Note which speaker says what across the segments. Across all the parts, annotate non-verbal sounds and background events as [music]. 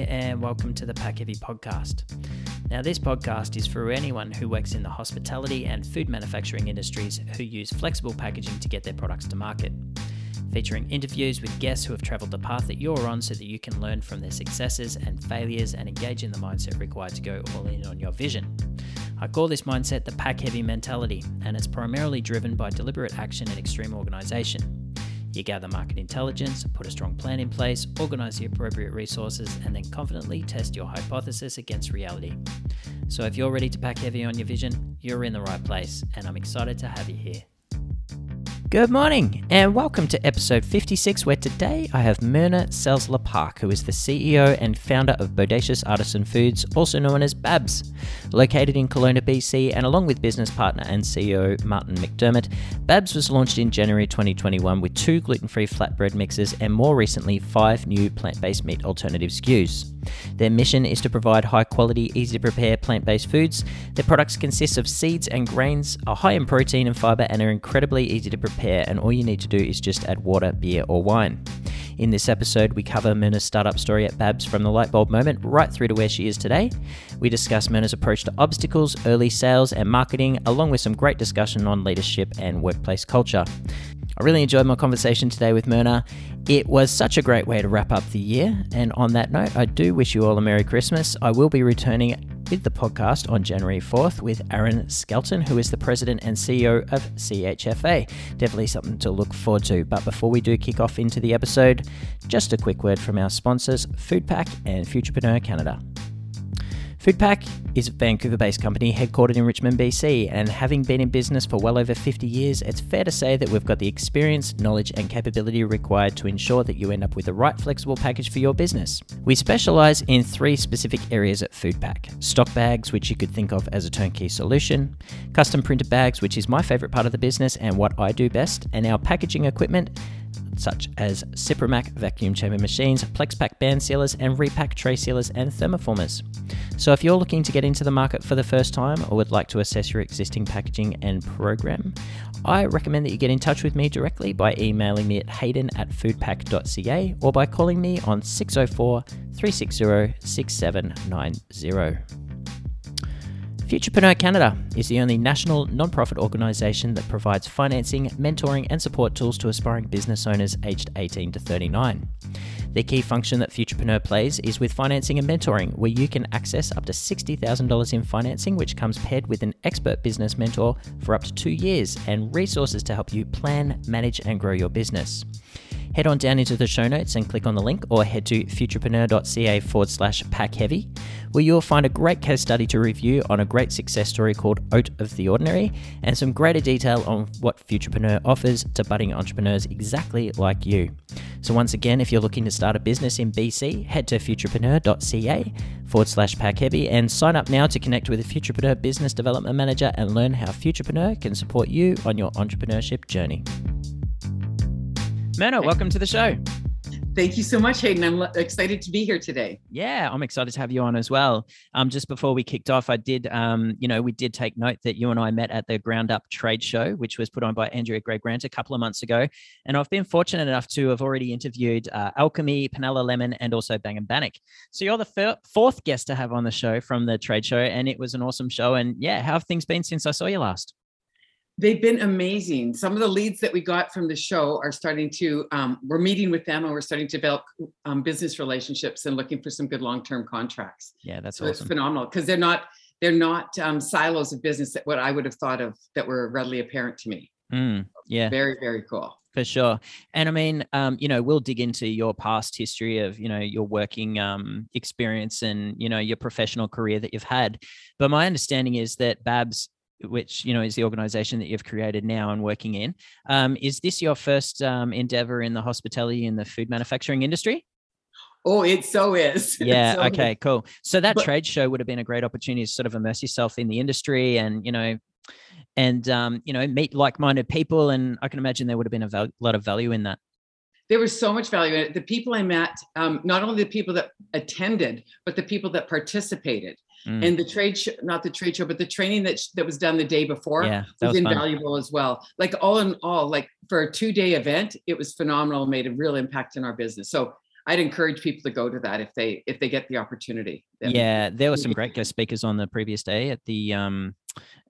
Speaker 1: here, and welcome to the Pack Heavy podcast. Now, this podcast is for anyone who works in the hospitality and food manufacturing industries who use flexible packaging to get their products to market. Featuring interviews with guests who have traveled the path that you're on so that you can learn from their successes and failures and engage in the mindset required to go all in on your vision. I call this mindset the pack heavy mentality, and it's primarily driven by deliberate action and extreme organization. You gather market intelligence, put a strong plan in place, organize the appropriate resources, and then confidently test your hypothesis against reality. So, if you're ready to pack heavy on your vision, you're in the right place, and I'm excited to have you here. Good morning, and welcome to episode 56, where today I have Myrna Selzler Park, who is the COO and founder of Bodacious Artisan Foods, also known as Babz. Located in Kelowna, BC, and along with business partner and CEO Martin McDermott, Babz was launched in January 2021 with two gluten free flatbread mixes and more recently, five new plant based meat alternative SKUs. Their mission is to provide high quality, easy to prepare plant based foods. Their products consist of seeds and grains, are high in protein and fiber, and are incredibly easy to prepare. And all you need to do is just add water, beer, or wine. In this episode, we cover Myrna's startup story at Babz from the light bulb moment right through to where she is today. We discuss Myrna's approach to obstacles, early sales, and marketing, along with some great discussion on leadership and workplace culture. I really enjoyed my conversation today with Myrna. It was such a great way to wrap up the year. And on that note, I do wish you all a Merry Christmas. I will be returning with the podcast on January 4th with Aaron Skelton, who is the president and CEO of CHFA. Definitely something to look forward to. But before we do kick off into the episode, just a quick word from our sponsors, FoodPak and Futurpreneur Canada. FoodPak is a Vancouver based company headquartered in Richmond, BC, and having been in business for well over 50 years, it's fair to say that we've got the experience, knowledge, and capability required to ensure that you end up with the right flexible package for your business. We specialize in three specific areas at FoodPak stock bags, which you could think of as a turnkey solution, custom printed bags, which is my favorite part of the business and what I do best, and our packaging equipment such as Sipromac vacuum chamber machines, PlexPack band sealers, and Repak tray sealers and thermoformers. So if you're looking to get into the market for the first time or would like to assess your existing packaging and program, I recommend that you get in touch with me directly by emailing me at hayden at foodpak.ca or by calling me on 604 360 6790. Futurpreneur Canada is the only national non-profit organisation that provides financing, mentoring, and support tools to aspiring business owners aged 18 to 39. The key function that Futurpreneur plays is with financing and mentoring, where you can access up to $60,000 in financing, which comes paired with an expert business mentor for up to two years and resources to help you plan, manage, and grow your business head on down into the show notes and click on the link or head to futurpreneur.ca forward slash pack heavy, where you'll find a great case study to review on a great success story called Oat of the Ordinary and some greater detail on what Futurpreneur offers to budding entrepreneurs exactly like you. So, once again, if you're looking to start a business in BC, head to futurpreneur.ca forward slash pack heavy and sign up now to connect with a Futurpreneur business development manager and learn how Futurpreneur can support you on your entrepreneurship journey. Myrna, welcome to the show.
Speaker 2: Thank you so much, Hayden. I'm excited to be here today.
Speaker 1: Yeah, I'm excited to have you on as well. Um, just before we kicked off, I did, um, you know, we did take note that you and I met at the Ground Up Trade Show, which was put on by Andrea Gray Grant a couple of months ago. And I've been fortunate enough to have already interviewed uh, Alchemy, Panella Lemon, and also Bang and Bannock. So you're the fir- fourth guest to have on the show from the trade show, and it was an awesome show. And yeah, how have things been since I saw you last?
Speaker 2: They've been amazing. Some of the leads that we got from the show are starting to, um, we're meeting with them and we're starting to develop um, business relationships and looking for some good long-term contracts.
Speaker 1: Yeah, that's
Speaker 2: so
Speaker 1: awesome.
Speaker 2: It's phenomenal because they're not, they're not um, silos of business that what I would have thought of that were readily apparent to me.
Speaker 1: Mm, yeah.
Speaker 2: Very, very cool.
Speaker 1: For sure. And I mean, um, you know, we'll dig into your past history of, you know, your working um, experience and, you know, your professional career that you've had. But my understanding is that Babz which you know is the organization that you've created now and working in. Um, is this your first um, endeavor in the hospitality and the food manufacturing industry?
Speaker 2: Oh, it so is. [laughs]
Speaker 1: Yeah.
Speaker 2: so
Speaker 1: okay.
Speaker 2: is.
Speaker 1: Cool. So that
Speaker 2: But-
Speaker 1: trade show would have been a great opportunity to sort of immerse yourself in the industry and you know, and um, you know, meet like-minded people. And I can imagine there would have been a val- lot of value in that.
Speaker 2: There was so much value in it. The people I met, um, not only the people that attended, but the people that participated.
Speaker 1: Mm.
Speaker 2: And the trade show, not the trade show, but the training that sh- that was done the day before
Speaker 1: yeah,
Speaker 2: was
Speaker 1: was fun.
Speaker 2: invaluable as well. Like all in all, like for a two day event, it was phenomenal, made a real impact in our business. So I'd encourage people to go to that if they if they get the opportunity.
Speaker 1: Yeah, there were some great guest speakers on the previous day at the um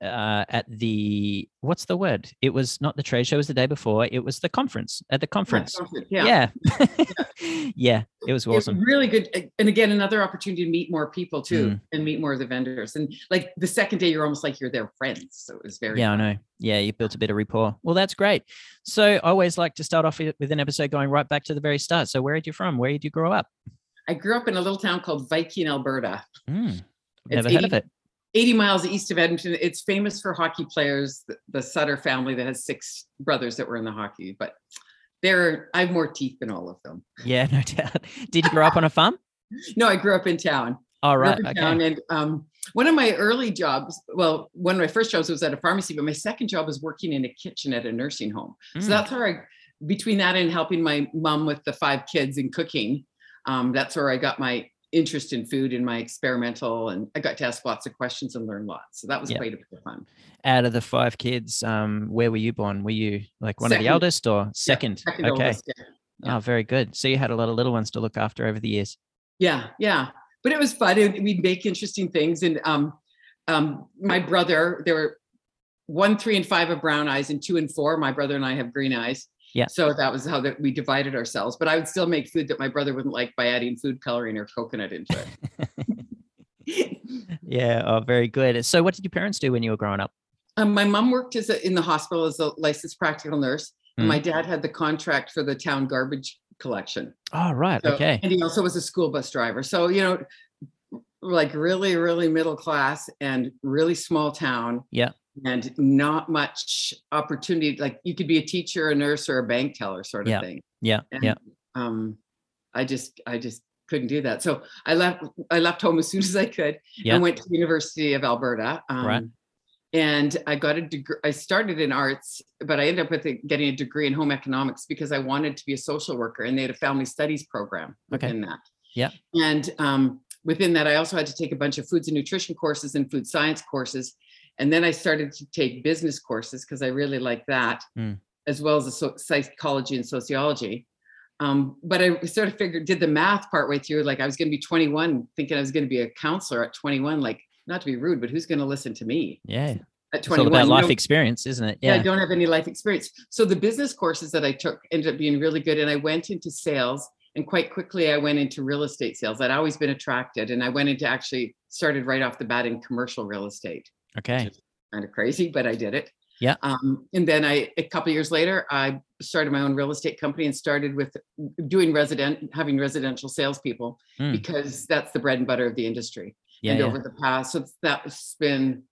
Speaker 1: uh at the what's the word? It was not the trade show, it was the day before. It was the conference at the conference.
Speaker 2: Yeah.
Speaker 1: Yeah. [laughs] [laughs] Yeah, it was
Speaker 2: It was
Speaker 1: awesome.
Speaker 2: really good. And again, another opportunity to meet more people too
Speaker 1: Mm.
Speaker 2: and meet more of the vendors. And like the second day, you're almost like you're their friends. So it was very
Speaker 1: Yeah, I know. Yeah, you built a bit of rapport. Well, that's great. So I always like to start off with with an episode going right back to the very start. So where are you from? Where did you grow up?
Speaker 2: I grew up in a little town called Viking, Alberta.
Speaker 1: Mm,
Speaker 2: It's
Speaker 1: never heard of
Speaker 2: 80
Speaker 1: it.
Speaker 2: 80 miles east of Edmonton. It's famous for hockey players, the, the Sutter family that has six brothers that were in the hockey, but they're I have more teeth than all of them.
Speaker 1: Yeah, [laughs] no doubt. Did you grow up on a farm? [laughs]
Speaker 2: No, I grew up in town.
Speaker 1: All right. Okay.
Speaker 2: town and um, one of my early jobs, well, one of my first jobs was at a pharmacy, but my second job was working in a kitchen at a nursing home.
Speaker 1: Mm,
Speaker 2: So that's where I, between that and helping my mom with the five kids and cooking, um, that's where I got my interest in food and my experimental, and I got to ask lots of questions and learn lots. So that was
Speaker 1: Yeah.
Speaker 2: quite a bit of fun.
Speaker 1: Out of the five kids, um, where were you born? Were you like one of the eldest or second?
Speaker 2: Second
Speaker 1: okay.
Speaker 2: oldest, yeah. yeah.
Speaker 1: Oh, very good. So you had a lot of little ones to look after over the years.
Speaker 2: Yeah, yeah. But it was fun. and We'd make interesting things. And um, um, my brother, there were one, three, and five have brown eyes, and two and four. My brother and I have green eyes.
Speaker 1: Yeah.
Speaker 2: So that was how that we divided ourselves. But I would still make food that my brother wouldn't like by adding food coloring or coconut into it. [laughs]
Speaker 1: Yeah. Oh, very good. So what did your parents do when you were growing up?
Speaker 2: um, my mom worked as a, in the hospital as a licensed practical nurse. And
Speaker 1: Mm.
Speaker 2: my dad had the contract for the town garbage collection.
Speaker 1: Oh, right.
Speaker 2: So-
Speaker 1: okay.
Speaker 2: And he also was a school bus driver. So, you know, like really, really middle class and really small town.
Speaker 1: Yeah.
Speaker 2: And not much opportunity. Like you could be a teacher, a nurse, or a bank teller sort of
Speaker 1: Yeah.
Speaker 2: thing.
Speaker 1: Yeah.
Speaker 2: And
Speaker 1: Yeah.
Speaker 2: um I just I just couldn't do that. So I left I left home as soon as I could
Speaker 1: Yeah.
Speaker 2: and went to the University of Alberta. Um,
Speaker 1: Right.
Speaker 2: And I got a degree. I started in arts, but I ended up with a, getting a degree in home economics because I wanted to be a social worker, and they had a family studies program
Speaker 1: Okay.
Speaker 2: within that.
Speaker 1: Yeah.
Speaker 2: And um, within that, I also had to take a bunch of foods and nutrition courses and food science courses, and then I started to take business courses because I really like that,
Speaker 1: Mm.
Speaker 2: as well as the so- psychology and sociology. Um, but I sort of figured, did the math partway through, like I was going to be 21, thinking I was going to be a counselor at 21. Like, not to be rude, but who's going to listen to me
Speaker 1: Yeah.
Speaker 2: at
Speaker 1: It's all
Speaker 2: 21?
Speaker 1: about
Speaker 2: You
Speaker 1: life
Speaker 2: know,
Speaker 1: experience, isn't it?
Speaker 2: yeah, I don't have any life experience. So the business courses that I took ended up being really good. And I went into sales and quite quickly I went into real estate sales. I'd always been attracted and I went into actually started right off the bat in commercial real estate.
Speaker 1: Okay.
Speaker 2: Kind of crazy, but I did it.
Speaker 1: Yeah.
Speaker 2: Um, and then I, a couple years later, I started my own real estate company and started with doing resident, having residential salespeople
Speaker 1: Mm.
Speaker 2: because that's the bread and butter of the industry
Speaker 1: Yeah.
Speaker 2: and
Speaker 1: yeah.
Speaker 2: over the past so that's been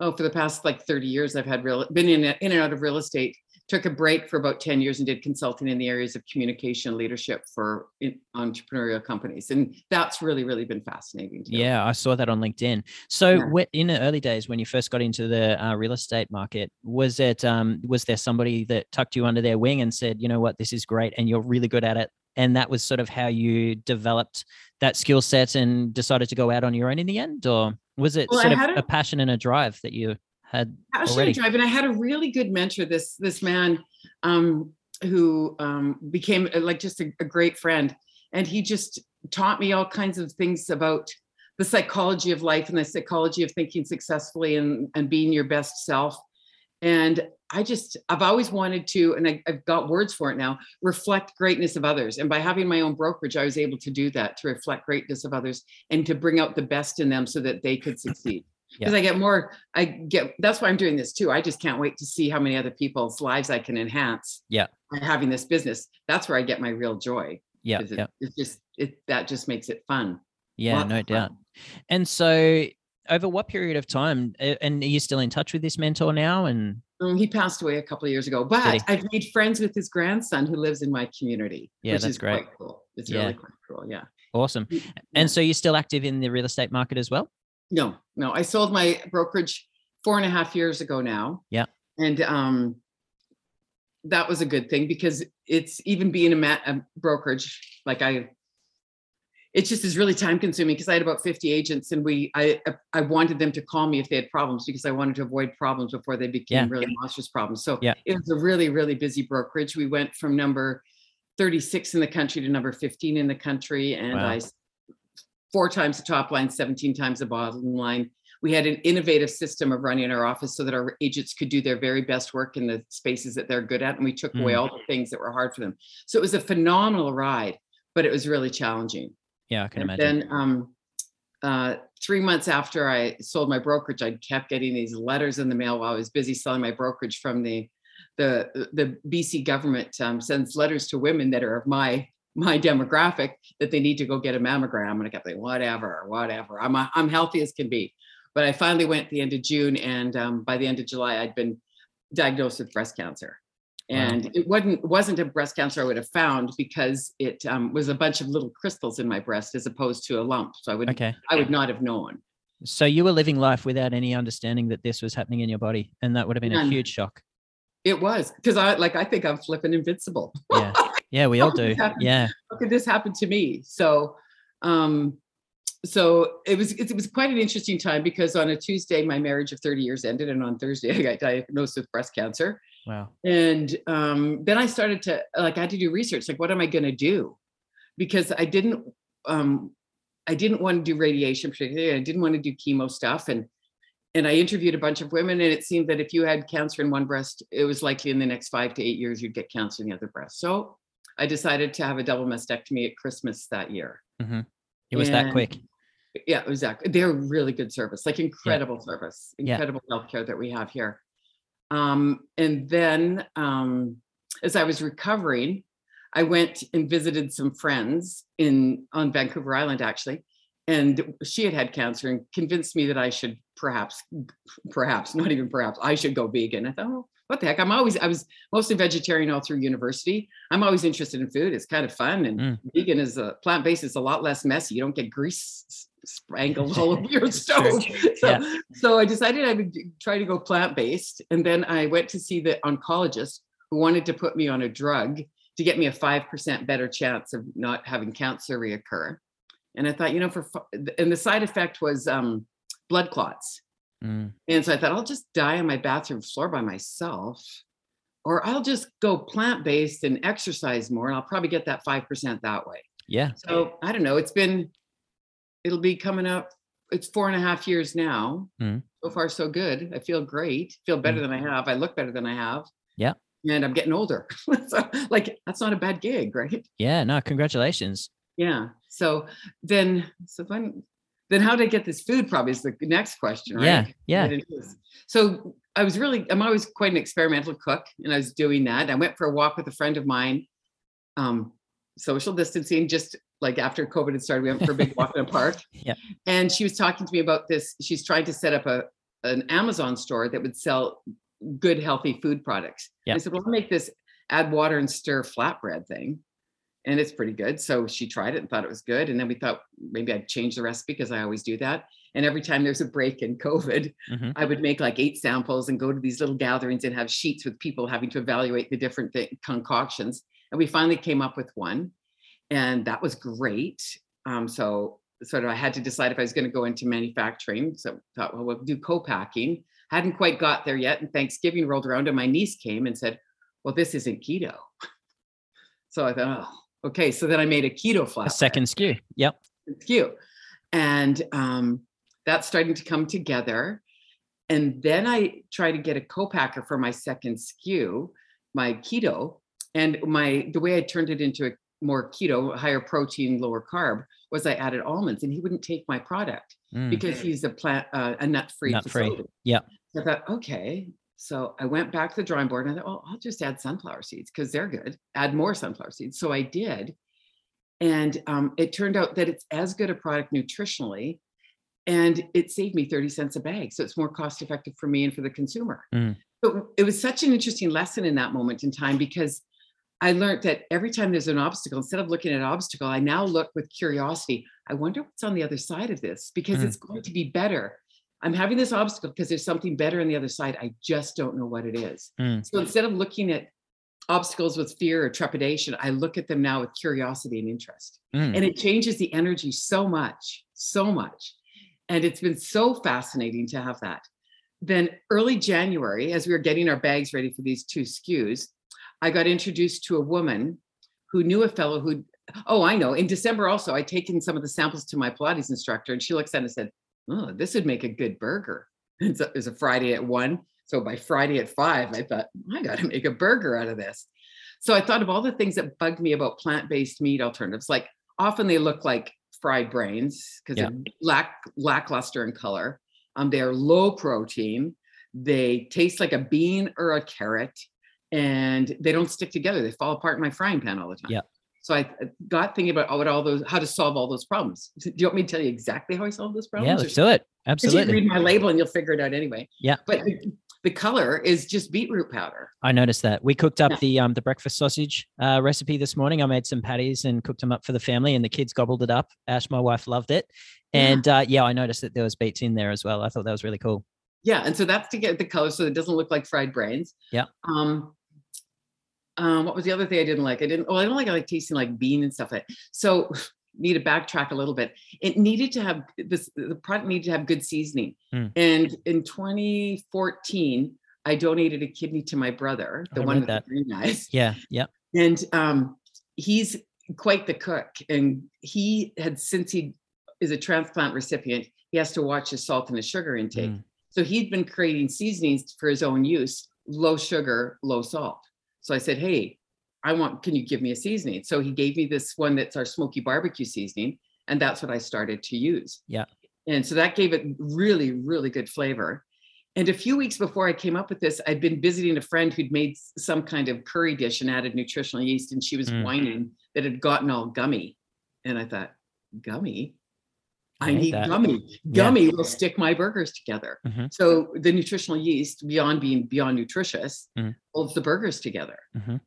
Speaker 2: oh for the past like 30 years i've had real been in, in and out of real estate took a break for about 10 years and did consulting in the areas of communication leadership for entrepreneurial companies and that's really really been fascinating too.
Speaker 1: Yeah, I saw that on LinkedIn. So,
Speaker 2: Yeah.
Speaker 1: in the early days when you first got into the uh, real estate market, was it um, was there somebody that tucked you under their wing and said, you know what, this is great, and you're really good at it, and that was sort of how you developed that skill set and decided to go out on your own in the end, or was it
Speaker 2: Well,
Speaker 1: sort of a,
Speaker 2: a-
Speaker 1: passion and a drive that you had? already.
Speaker 2: and drive and i had a really good mentor this this man um who um became uh, like just a, a great friend and he just taught me all kinds of things about the psychology of life and the psychology of thinking successfully and and being your best self and i just i've always wanted to and I, i've got words for it now reflect greatness of others and by having my own brokerage i was able to do that to reflect greatness of others and to bring out the best in them so that they could succeed because I get more, I get that's why I'm doing this too. I just can't wait to see how many other people's lives I can enhance.
Speaker 1: Yeah.
Speaker 2: By having this business. That's where I get my real joy.
Speaker 1: Yeah,
Speaker 2: It,
Speaker 1: yeah,
Speaker 2: It's just it that just makes it fun.
Speaker 1: yeah, no
Speaker 2: of
Speaker 1: doubt. And so, over what period of time? And are you still in touch with this mentor now? And
Speaker 2: Um, he passed away a couple of years ago, but? I've made friends with his grandson who lives in my community.
Speaker 1: Yeah,
Speaker 2: which
Speaker 1: that's
Speaker 2: is
Speaker 1: great.
Speaker 2: Quite cool. It's
Speaker 1: Yeah.
Speaker 2: really quite cool. Yeah.
Speaker 1: awesome.
Speaker 2: Yeah.
Speaker 1: And so, you're still active in the real estate market as well?
Speaker 2: No, no. I sold my brokerage four and a half years ago now.
Speaker 1: Yeah.
Speaker 2: And um that was a good thing because it's even being a, ma- a brokerage, like I it just is really time consuming because I had about 50 agents and we I I wanted them to call me if they had problems because I wanted to avoid problems before they became
Speaker 1: Yeah.
Speaker 2: really monstrous problems. So
Speaker 1: Yeah.
Speaker 2: it was a really, really busy brokerage. We went from number 36 in the country to number 15 in the country. And
Speaker 1: Wow.
Speaker 2: I four times the top line, 17 times the bottom line. We had an innovative system of running our office so that our agents could do their very best work in the spaces that they're good at. And we took away
Speaker 1: Mm.
Speaker 2: all the things that were hard for them. So it was a phenomenal ride, but it was really challenging.
Speaker 1: Yeah, I can
Speaker 2: And
Speaker 1: imagine.
Speaker 2: then um, uh, three months after I sold my brokerage, I kept getting these letters in the mail while I was busy selling my brokerage from the the the BC government um, sends letters to women that are of my my demographic that they need to go get a mammogram, and I kept saying whatever, whatever. I'm I'm healthy as can be, but I finally went at the end of June, and um, by the end of July, I'd been diagnosed with breast cancer.
Speaker 1: Wow.
Speaker 2: And it wasn't wasn't a breast cancer I would have found because it um, was a bunch of little crystals in my breast as opposed to a lump. So I would
Speaker 1: Okay.
Speaker 2: I would not have known.
Speaker 1: So you were living life without any understanding that this was happening in your body, and that would have been a huge shock.
Speaker 2: It was because I like I think I'm flipping invincible.
Speaker 1: Yeah. [laughs] Yeah, we all do. Yeah.
Speaker 2: How could this happen to me? So, um, so it was it was quite an interesting time because on a Tuesday my marriage of 30 years ended, and on Thursday I got diagnosed with breast cancer.
Speaker 1: Wow.
Speaker 2: And um, then I started to like I had to do research. Like, what am I going to do? Because I didn't um, I didn't want to do radiation particularly. I didn't want to do chemo stuff. And and I interviewed a bunch of women, and it seemed that if you had cancer in one breast, it was likely in the next five to eight years you'd get cancer in the other breast. So I decided to have a double mastectomy at Christmas that year.
Speaker 1: It was that quick.
Speaker 2: Yeah, exactly. They're really good service, like incredible service,
Speaker 1: Yeah.
Speaker 2: incredible healthcare that we have here. Um, and then um, as I was recovering, I went and visited some friends in on Vancouver Island actually, and she had had cancer and convinced me that I should perhaps, perhaps not even perhaps, I should go vegan. I thought, oh, what the heck? I'm always I was mostly vegetarian all through university. I'm always interested in food. It's kind of fun, and
Speaker 1: Mm.
Speaker 2: vegan is a plant based. It's a lot less messy. You don't get grease sprangled all over your [laughs] stove. [laughs] So,
Speaker 1: Yeah.
Speaker 2: so I decided I would try to go plant based, and then I went to see the oncologist who wanted to put me on a drug to get me a five percent better chance of not having cancer reoccur. And I thought, you know, for and the side effect was um, blood clots.
Speaker 1: Mm.
Speaker 2: And so I thought I'll just die on my bathroom floor by myself, or I'll just go plant based and exercise more, and I'll probably get that five percent that way.
Speaker 1: Yeah.
Speaker 2: So I don't know. It's been, it'll be coming up. It's four and a half years now.
Speaker 1: Mm.
Speaker 2: So far, so good. I feel great. Feel better than I have. I look better than I have.
Speaker 1: Yeah.
Speaker 2: And I'm getting older. [laughs] so, like that's not a bad gig, right?
Speaker 1: Yeah. No, congratulations.
Speaker 2: Yeah. So then, so when, then how did I get this food? Probably is the next question, right?
Speaker 1: Yeah. Yeah.
Speaker 2: Get into this. So I was really, I'm always quite an experimental cook, and I was doing that. I went for a walk with a friend of mine, um, social distancing, just like after COVID had started, we went for a big walk in a park. [laughs]
Speaker 1: Yeah.
Speaker 2: And she was talking to me about this. She's trying to set up a an Amazon store that would sell good, healthy food products.
Speaker 1: Yeah.
Speaker 2: I said, well, I'll make this add water and stir flatbread thing. And it's pretty good. So she tried it and thought it was good. And then we thought maybe I'd change the recipe because I always do that. And every time there's a break in COVID,
Speaker 1: Mhm.
Speaker 2: I would make like eight samples and go to these little gatherings and have sheets with people having to evaluate the different thi- concoctions. And we finally came up with one, and that was great. Um, so sort of I had to decide if I was going to go into manufacturing. So I thought, well, we'll do co-packing. Hadn't quite got there yet, and Thanksgiving rolled around, and my niece came and said, "Well, this isn't keto." [laughs] So I thought, oh, okay. So then I made a keto flatbread
Speaker 1: A second SKU. Yep.
Speaker 2: SKU. And um, that's starting to come together. And then I try to get a co-packer for my second SKU, my keto. And my the way I turned it into a more keto, higher protein, lower carb, was I added almonds, and he wouldn't take my product
Speaker 1: Mm.
Speaker 2: because he's a plant, uh, a nut-free.
Speaker 1: Nut-free.
Speaker 2: facility.
Speaker 1: Yep.
Speaker 2: So I thought, okay. So I went back to the drawing board and I thought, oh, I'll just add sunflower seeds because they're good. Add more sunflower seeds. So I did. And um, it turned out that it's as good a product nutritionally and it saved me 30 cents a bag. So it's more cost effective for me and for the consumer.
Speaker 1: Mm.
Speaker 2: But it was such an interesting lesson in that moment in time because I learned that every time there's an obstacle, instead of looking at an obstacle, I now look with curiosity. I wonder what's on the other side of this because
Speaker 1: Mm.
Speaker 2: it's going to be better. I'm having this obstacle because there's something better on the other side. I just don't know what it is.
Speaker 1: Mm.
Speaker 2: So instead of looking at obstacles with fear or trepidation, I look at them now with curiosity and interest.
Speaker 1: Mm.
Speaker 2: And it changes the energy so much, so much. And it's been so fascinating to have that. Then early January, as we were getting our bags ready for these two SKUs, I got introduced to a woman who knew a fellow who oh i know in december also i taken some of the samples to my pilates instructor and she looks at it and said oh this would make a good burger it's a, it was a friday at one so by friday at five i thought i got to make a burger out of this so i thought of all the things that bugged me about plant-based meat alternatives like often they look like fried brains because
Speaker 1: Yeah.
Speaker 2: they're lack lackluster in color um, they're low protein they taste like a bean or a carrot and they don't stick together they fall apart in my frying pan all the time
Speaker 1: Yeah.
Speaker 2: So i got thinking about what all those how to solve all those problems [laughs] do you want me to tell you exactly how i solve those problems
Speaker 1: Yeah, let's do it. Absolutely.
Speaker 2: read my label and you'll figure it out anyway.
Speaker 1: Yeah.
Speaker 2: But the, the color is just beetroot powder.
Speaker 1: I noticed that. We cooked up
Speaker 2: Yeah.
Speaker 1: the um the breakfast sausage uh, recipe this morning. I made some patties and cooked them up for the family, and the kids gobbled it up. Ash, my wife, loved it.
Speaker 2: Yeah.
Speaker 1: And uh, yeah, I noticed that there was beets in there as well. I thought that was really cool.
Speaker 2: Yeah. And so that's to get the color so it doesn't look like fried brains.
Speaker 1: Yeah.
Speaker 2: Um, um, what was the other thing I didn't like? I didn't, well, I don't like I like tasting like bean and stuff. Like so [sighs] need to backtrack a little bit. It needed to have this the product needed to have good seasoning.
Speaker 1: Mm.
Speaker 2: And in 2014, I donated a kidney to my brother, the
Speaker 1: I
Speaker 2: one with
Speaker 1: that.
Speaker 2: the green eyes.
Speaker 1: Yeah, yeah.
Speaker 2: and um, he's quite the cook and he had since he is a transplant recipient he has to watch his salt and his sugar intake
Speaker 1: Mm.
Speaker 2: so he'd been creating seasonings for his own use low sugar low salt so i said hey i want can you give me a seasoning so he gave me this one that's our smoky barbecue seasoning and that's what i started to use
Speaker 1: Yeah.
Speaker 2: and so that gave it really really good flavor and a few weeks before I came up with this, I'd been visiting a friend who'd made some kind of curry dish and added nutritional yeast, and she was
Speaker 1: Mm.
Speaker 2: whining that it had gotten all gummy. And I thought, gummy?
Speaker 1: I
Speaker 2: I need
Speaker 1: that.
Speaker 2: gummy.
Speaker 1: Yeah.
Speaker 2: Gummy will stick my burgers together.
Speaker 1: Mhm.
Speaker 2: So the nutritional yeast, beyond being beyond nutritious,
Speaker 1: Mhm.
Speaker 2: holds the burgers together.
Speaker 1: Mhm.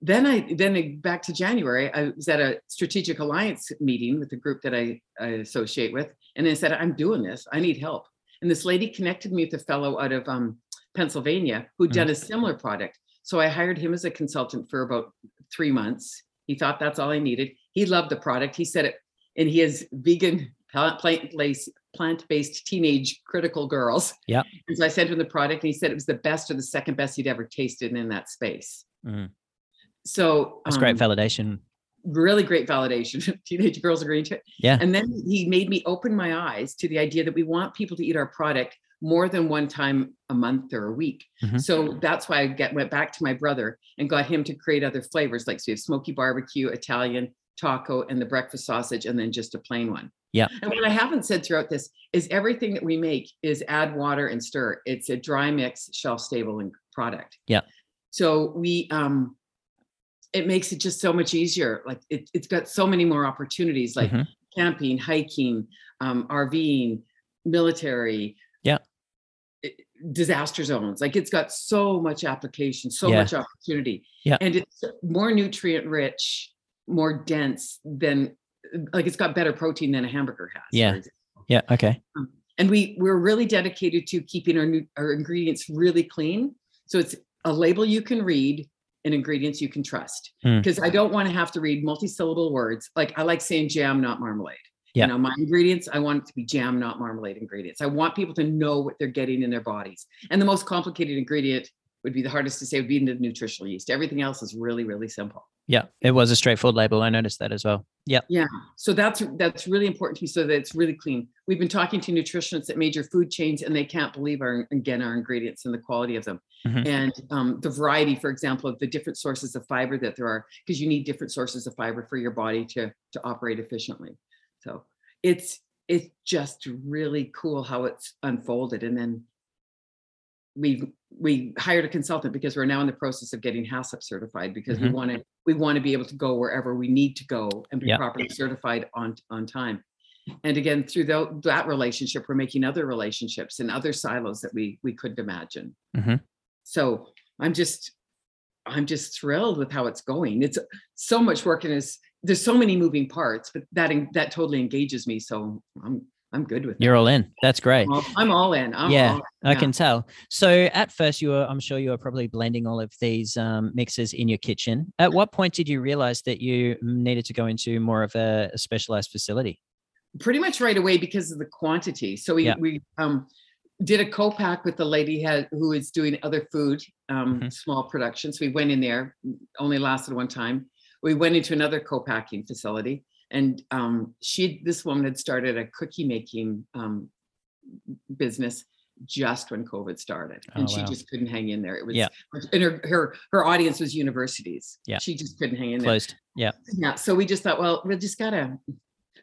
Speaker 2: Then I then back to January, I was at a strategic alliance meeting with the group that I, I associate with, and I said, I'm doing this. I need help. And this lady connected me with a fellow out of um, Pennsylvania who'd done a similar product. So I hired him as a consultant for about three months. He thought that's all I needed. He loved the product. He said it, and he has vegan plant-based plant-based teenage critical girls.
Speaker 1: Yeah.
Speaker 2: And so I sent him the product, and he said it was the best or the second best he'd ever tasted in that space.
Speaker 1: Mm.
Speaker 2: So
Speaker 1: That's great
Speaker 2: um,
Speaker 1: validation.
Speaker 2: really great validation. [laughs] Teenage girls agreeing to it.
Speaker 1: Yeah.
Speaker 2: And then he made me open my eyes to the idea that we want people to eat our product more than one time a month or a week.
Speaker 1: Mhm.
Speaker 2: So that's why I get, went back to my brother and got him to create other flavors. Like so we have smoky barbecue, Italian, taco, and the breakfast sausage, and then just a plain one.
Speaker 1: Yeah.
Speaker 2: And what I haven't said throughout this is everything that we make is add water and stir. It's a dry mix, shelf stable and product.
Speaker 1: Yeah.
Speaker 2: So we um it makes it just so much easier. Like it, it's got so many more opportunities like
Speaker 1: Mhm.
Speaker 2: camping, hiking, um, RVing, military.
Speaker 1: Yeah.
Speaker 2: it- disaster zones. Like it's got so much application, so
Speaker 1: Yeah.
Speaker 2: much opportunity.
Speaker 1: Yeah.
Speaker 2: And it's more nutrient rich, more dense than like it's got better protein than a hamburger has.
Speaker 1: Yeah. Yeah. Okay.
Speaker 2: And we we're really dedicated to keeping our nu- our ingredients really clean. So it's a label you can read and ingredients you can trust.
Speaker 1: Mm.
Speaker 2: Because I don't want to have to read multi-syllable words. Like I like saying jam, not marmalade.
Speaker 1: Yeah.
Speaker 2: You know, my ingredients, I want it to be jam, not marmalade ingredients. I want people to know what they're getting in their bodies. And the most complicated ingredient would be the hardest to say would be the nutritional yeast. Everything else is really, really simple.
Speaker 1: Yeah. It was a straightforward label. I noticed that as well. Yeah.
Speaker 2: Yeah. So that's that's really important to me so that it's really clean. We've been talking to nutritionists at major food chains and they can't believe our again our ingredients and the quality of them.
Speaker 1: Mhm.
Speaker 2: And um, the variety, for example, of the different sources of fiber that there are, because you need different sources of fiber for your body to to operate efficiently. So it's it's just really cool how it's unfolded. And then we we hired a consultant because we're now in the process of getting HACCP certified because we
Speaker 1: Mhm.
Speaker 2: want to we want to be able to go wherever we need to go and be
Speaker 1: Yeah.
Speaker 2: properly certified on on time. And again, through tho- that relationship, we're making other relationships and other silos that we we couldn't imagine.
Speaker 1: Mhm.
Speaker 2: So I'm just I'm just thrilled with how it's going. It's so much work and is there's so many moving parts, but that that totally engages me. So I'm I'm good with
Speaker 1: You're all in. That's great.
Speaker 2: I'm all- I'm all in. I'm
Speaker 1: Yeah,
Speaker 2: all in.
Speaker 1: I can tell. So at first, you were, I'm sure you were probably blending all of these um, mixes in your kitchen. At what point did you realize that you needed to go into more of a, a specialized facility?
Speaker 2: pretty much right away because of the quantity. So we
Speaker 1: Yeah.
Speaker 2: we um did a co-pack with the lady who is doing other food, um,
Speaker 1: Mhm.
Speaker 2: small productions. We went in there, only lasted one time. we went into another co-packing facility and um, she this woman had started a cookie making um, business just when covid started and
Speaker 1: Oh,
Speaker 2: she just couldn't hang in there it was
Speaker 1: Yeah.
Speaker 2: and her, her her audience was universities
Speaker 1: Yeah.
Speaker 2: she just couldn't hang in there
Speaker 1: Closed. Yeah.
Speaker 2: yeah so we just thought well we just gotta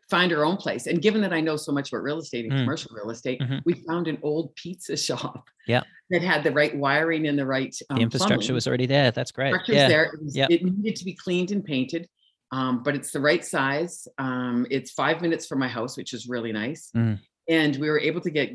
Speaker 2: find our own place and given that i know so much about real estate and
Speaker 1: Mm.
Speaker 2: commercial real estate
Speaker 1: Mhm.
Speaker 2: we found an old pizza [laughs] shop
Speaker 1: Yeah.
Speaker 2: that had the right wiring and the right um,
Speaker 1: The infrastructure
Speaker 2: plumbing.
Speaker 1: was already there. That's great. Yeah.
Speaker 2: there. It, was-
Speaker 1: Yep.
Speaker 2: it needed to be cleaned and painted, um, but it's the right size. Um, it's five minutes from my house, which is really nice.
Speaker 1: Mm.
Speaker 2: And we were able to get,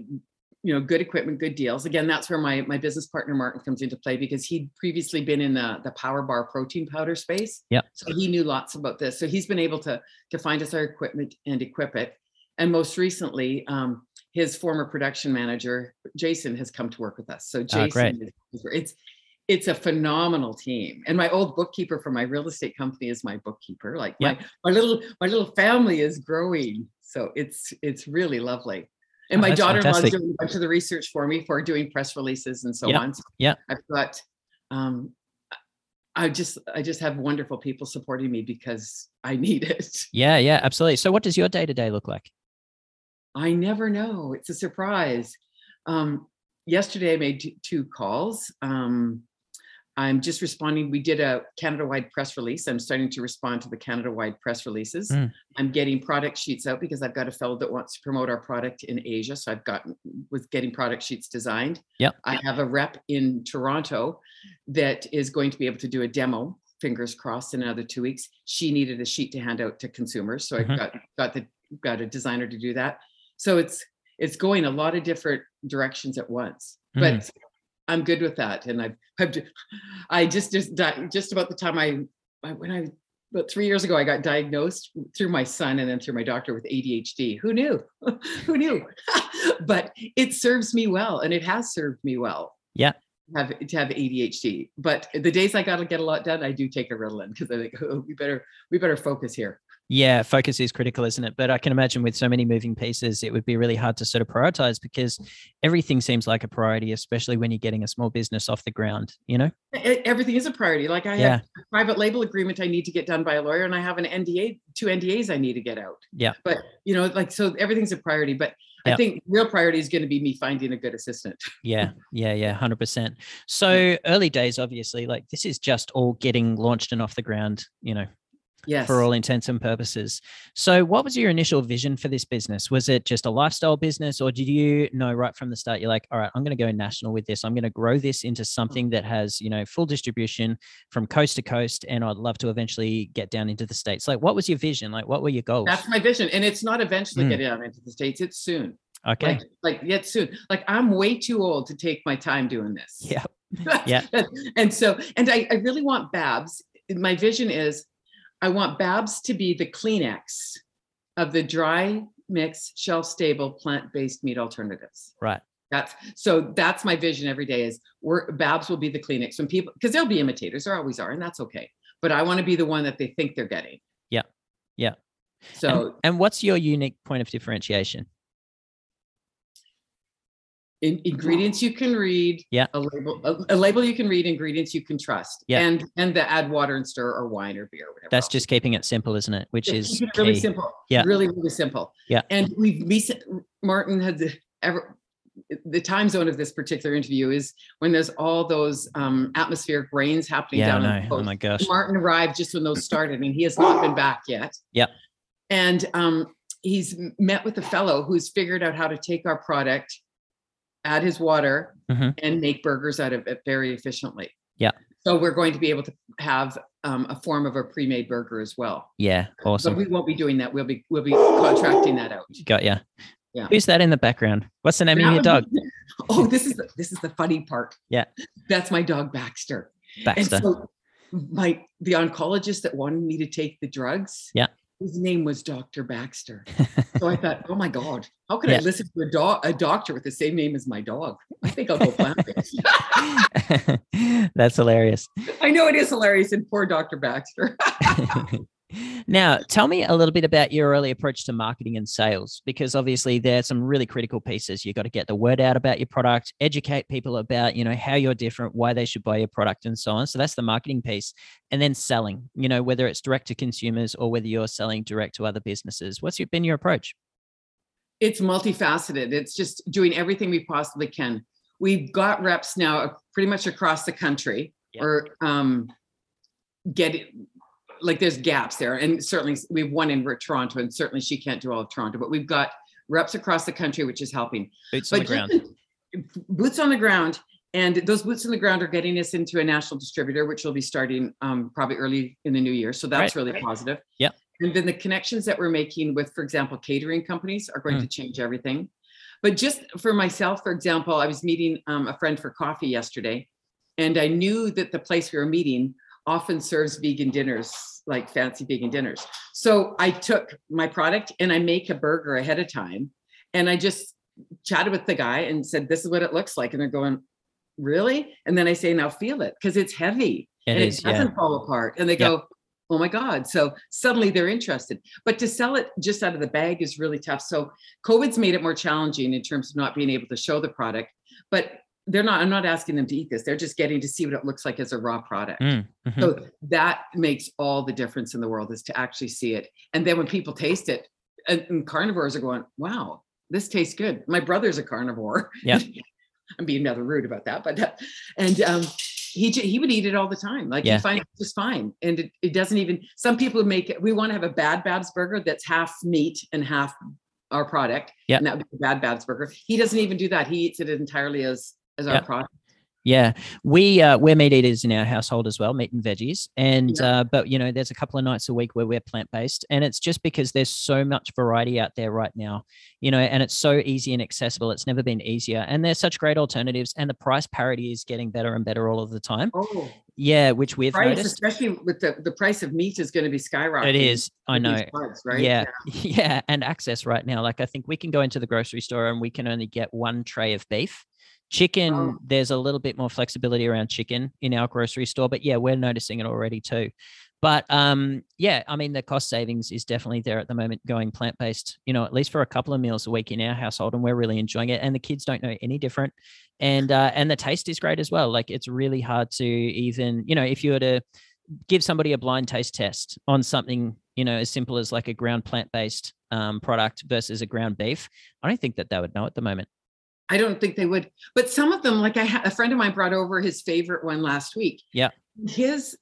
Speaker 2: you know, good equipment, good deals. Again, that's where my my business partner Martin comes into play because he'd previously been in the the Power Bar protein powder space.
Speaker 1: Yep.
Speaker 2: So he knew lots about this. So he's been able to to find us our equipment and equip it. And most recently, um, his former production manager Jason has come to work with us. So
Speaker 1: Ah.
Speaker 2: Jason, is, it's it's a phenomenal team. And my old bookkeeper for my real estate company is my bookkeeper. Like my my little my little family is growing. So it's it's really lovely. And
Speaker 1: Oh,
Speaker 2: my daughter-in-law's doing a bunch of the research for me for doing press releases and so
Speaker 1: Yeah,
Speaker 2: on. So
Speaker 1: yeah.
Speaker 2: I've got um I just I just have wonderful people supporting me because I need it.
Speaker 1: Yeah. Yeah. Absolutely. So, what does your day to day look like?
Speaker 2: I never know. It's a surprise. Um, yesterday, I made t- two calls. Um, I'm just responding. We did a Canada wide press release. I'm starting to respond to the Canada wide press releases.
Speaker 1: Mm.
Speaker 2: I'm getting product sheets out because I've got a fellow that wants to promote our product in Asia. So I've got with getting product sheets designed.
Speaker 1: Yep.
Speaker 2: I have a rep in Toronto that is going to be able to do a demo. Fingers crossed in another two weeks. She needed a sheet to hand out to consumers, so
Speaker 1: Mhm.
Speaker 2: I've got got the got a designer to do that. So it's it's going a lot of different directions at once.
Speaker 1: Mm.
Speaker 2: But I'm good with that, and I've, I've d- I just just just about the time I, I when I about three years ago I got diagnosed through my son and then through my doctor with ADHD. Who knew? [laughs] Who knew? [laughs] but it serves me well, and it has served me well.
Speaker 1: Yeah.
Speaker 2: to Have to have ADHD, but the days I got to get a lot done, I do take a Ritalin because I think oh, we better we better focus here.
Speaker 1: Yeah, focus is critical, isn't it? But I can imagine with so many moving pieces, it would be really hard to sort of prioritize because everything seems like a priority, especially when you're getting a small business off the ground, you know?
Speaker 2: Everything is a priority. Like I
Speaker 1: Yeah.
Speaker 2: have a private label agreement I need to get done by a lawyer, and I have an NDA, two NDAs I need to get out.
Speaker 1: Yeah.
Speaker 2: But you know, like so everything's a priority. But
Speaker 1: Yeah.
Speaker 2: I think real priority is going to be me finding a good assistant. [laughs]
Speaker 1: Yeah, yeah, yeah, 100%. So early days, obviously, like this is just all getting launched and off the ground, you know,
Speaker 2: Yes.
Speaker 1: for all intents and purposes. So, what was your initial vision for this business? Was it just a lifestyle business, or did you know right from the start, you're like, all right, I'm going to go national with this. I'm going to grow this into something that has, you know, full distribution from coast to coast, and I'd love to eventually get down into the states. Like, what was your vision? Like, what were your goals?
Speaker 2: That's my vision, and it's not eventually
Speaker 1: Mm.
Speaker 2: getting out into the states. It's soon.
Speaker 1: okay.
Speaker 2: Like, like yet soon. Like I'm way too old to take my time doing this.
Speaker 1: Yeah. [laughs] Yeah.
Speaker 2: and so, and I, I really want Babz. My vision is I want Babz to be the Kleenex of the dry mix, shelf stable, plant based meat alternatives.
Speaker 1: Right.
Speaker 2: That's so that's my vision every day is we're Babz will be the Kleenex when people because there'll be imitators, there always are, and that's okay. But I want to be the one that they think they're getting.
Speaker 1: Yeah. Yeah.
Speaker 2: So
Speaker 1: and, and what's your unique point of differentiation?
Speaker 2: In, ingredients you can read
Speaker 1: Yeah.
Speaker 2: a label a, a label you can read ingredients you can trust
Speaker 1: Yeah.
Speaker 2: and and the add water and stir or wine or beer or whatever
Speaker 1: That's
Speaker 2: else.
Speaker 1: just keeping it simple, isn't it? Which
Speaker 2: Just
Speaker 1: is
Speaker 2: it really simple
Speaker 1: Yeah.
Speaker 2: really really simple
Speaker 1: Yeah.
Speaker 2: and we've recent martin had the, ever the time zone of this particular interview is when there's all those um, atmospheric rains happening
Speaker 1: Yeah,
Speaker 2: down
Speaker 1: know.
Speaker 2: the
Speaker 1: Oh my gosh.
Speaker 2: Martin arrived just when those started, and he has not been back yet.
Speaker 1: Yeah.
Speaker 2: And um, he's met with a fellow who's figured out how to take our product, add his water,
Speaker 1: Mhm.
Speaker 2: and make burgers out of it very efficiently.
Speaker 1: Yeah.
Speaker 2: So we're going to be able to have um, a form of a pre-made burger as well.
Speaker 1: Yeah.
Speaker 2: But
Speaker 1: Awesome.
Speaker 2: we won't be doing that. We'll be we'll be contracting that out.
Speaker 1: Got ya.
Speaker 2: Yeah.
Speaker 1: Who's that in the background? What's the name of your dog?
Speaker 2: be- [laughs] oh, this is the, this is the funny part.
Speaker 1: Yeah.
Speaker 2: That's my dog Baxter.
Speaker 1: Baxter.
Speaker 2: And so my the oncologist that wanted me to take the drugs,
Speaker 1: Yeah.
Speaker 2: His name was Dr. Baxter. so I thought, [laughs] oh my God, how could
Speaker 1: Yeah.
Speaker 2: I listen to a dog a doctor with the same name as my dog? I think I'll go plant-based. [laughs]
Speaker 1: That's hilarious. [laughs]
Speaker 2: I know it is hilarious, and poor Dr. Baxter.
Speaker 1: Now, tell me a little bit about your early approach to marketing and sales, because obviously there's some really critical pieces. You've got to get the word out about your product, educate people about, you know, how you're different, why they should buy your product, and so on. So that's the marketing piece. And then selling, you know, whether it's direct to consumers or whether you're selling direct to other businesses. What's been your approach?
Speaker 2: It's multifaceted. It's just doing everything we possibly can. We've got reps now pretty much across the country, yep. or um, get like there's gaps there and certainly we have one in toronto and certainly she can't do all of toronto but we've got reps across the country which is helping.
Speaker 1: Boots on the ground.
Speaker 2: boots on the ground and those boots on the ground are getting us into a national distributor which will be starting um, probably early in the new year so that's right. really positive.
Speaker 1: Yeah.
Speaker 2: And then the connections that we're making with for example catering companies are going mm. to change everything. But just for myself for example i was meeting um, a friend for coffee yesterday and i knew that the place we were meeting often serves vegan dinners, like fancy vegan dinners. So I took my product and I make a burger ahead of time. And I just chatted with the guy and said, This is what it looks like. And they're going, Really? And then I say, Now feel it because it's heavy
Speaker 1: it
Speaker 2: and
Speaker 1: is,
Speaker 2: it doesn't yeah. fall apart. And they go, Oh my God. So suddenly they're interested. But to sell it just out of the bag is really tough. So COVID's made it more challenging in terms of not being able to show the product. But they're not i'm not asking them to eat this they're just getting to see what it looks like as a raw product. Mm, hmm so that makes all the difference in the world is to actually see it. And then when people taste it and, and carnivores are going wow this tastes good. My brother's a carnivore.
Speaker 1: Yeah. [laughs]
Speaker 2: I'm being rather rude about that but uh, and um he he would eat it all the time like yeah. he finds it just fine. And it, it doesn't even some people make it we want to have a bad babz burger that's half meat and half our product
Speaker 1: yeah.
Speaker 2: and that would be a bad babz burger. He doesn't even do that he eats it entirely as as our product.
Speaker 1: Yeah, we uh, we're meat eaters in our household as well, meat and veggies. And yeah. uh, but you know, there's a couple of nights a week where we're plant based, and it's just because there's so much variety out there right now, you know, and it's so easy and accessible. It's never been easier, and there's such great alternatives, and the price parity is getting better and better all of the time.
Speaker 2: Oh,
Speaker 1: yeah, which we've
Speaker 2: price,
Speaker 1: noticed,
Speaker 2: especially with the the price of meat is going to be skyrocketing.
Speaker 1: It is, I know, right? Yeah, yeah, [laughs] yeah, and access right now. Like I think we can go into the grocery store and we can only get one tray of beef Chicken, oh. there's a little bit more flexibility around chicken in our grocery store, but yeah, we're noticing it already too. But um, yeah, I mean, the cost savings is definitely there at the moment going plant based, you know, at least for a couple of meals a week in our household. And we're really enjoying it. And the kids don't know any different. And, uh, and the taste is great as well. Like it's really hard to even, you know, if you were to give somebody a blind taste test on something, you know, as simple as like a ground plant based um, product versus a ground beef, I don't think that they would know at the moment.
Speaker 2: I don't think they would. But some of them, like I had a friend of mine brought over his favorite one last week.
Speaker 1: Yeah.
Speaker 2: His,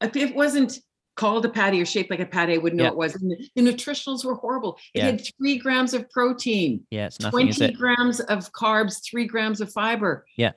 Speaker 2: it wasn't called a patty or shaped like a patty, I wouldn't know yeah. it was. And the, the nutritionals were horrible. It yeah. had three grams of protein.
Speaker 1: Yeah, it's nothing. 20
Speaker 2: grams of carbs, three grams of fiber.
Speaker 1: Yeah.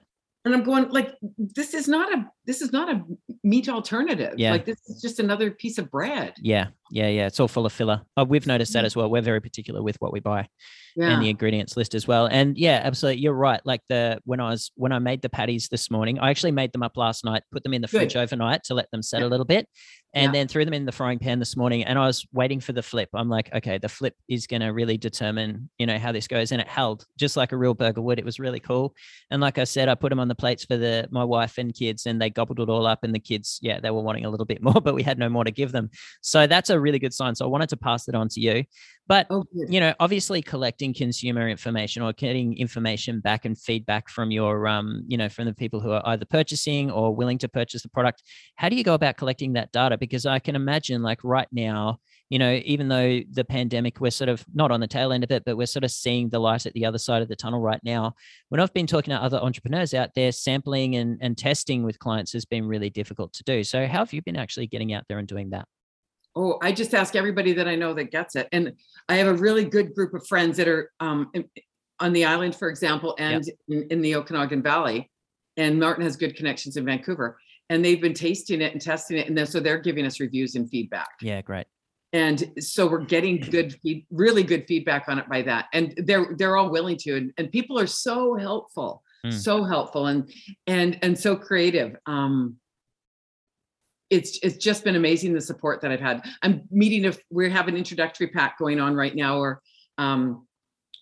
Speaker 2: And I'm going like, this is not a this is not a meat alternative.
Speaker 1: Yeah.
Speaker 2: Like this is just another piece of bread.
Speaker 1: Yeah, yeah, yeah. It's all full of filler. Oh, we've noticed that as well. We're very particular with what we buy yeah. and the ingredients list as well. And yeah, absolutely, you're right. Like the when I was when I made the patties this morning, I actually made them up last night, put them in the Good. fridge overnight to let them set yeah. a little bit, and yeah. then threw them in the frying pan this morning. And I was waiting for the flip. I'm like, okay, the flip is going to really determine, you know, how this goes. And it held just like a real burger would. It was really cool. And like I said, I put them on the plates for the my wife and kids, and they gobbled it all up. And the kids, yeah, they were wanting a little bit [laughs] more, but we had no more to give them. So that's a really good sign. So I wanted to pass it on to you. But oh, you know, obviously collecting consumer information or getting information back and feedback from your um, you know, from the people who are either purchasing or willing to purchase the product. How do you go about collecting that data? Because I can imagine like right now, you know, even though the pandemic, we're sort of not on the tail end of it, but we're sort of seeing the light at the other side of the tunnel right now. When I've been talking to other entrepreneurs out there, sampling and, and testing with clients has been really difficult to do. So, how have you been actually getting out there and doing that?
Speaker 2: Oh, I just ask everybody that I know that gets it. And I have a really good group of friends that are um, on the island, for example, and yep. in, in, the Okanagan Valley. And Martin has good connections in Vancouver. And they've been tasting it and testing it. And then, so they're giving us reviews and feedback.
Speaker 1: Yeah, great.
Speaker 2: And so we're getting good, really good feedback on it by that. And they're they're all willing to. And, and people are so helpful, mm. so helpful and and and so creative. Um, it's it's just been amazing the support that I've had. I'm meeting if we have an introductory pack going on right now, or um,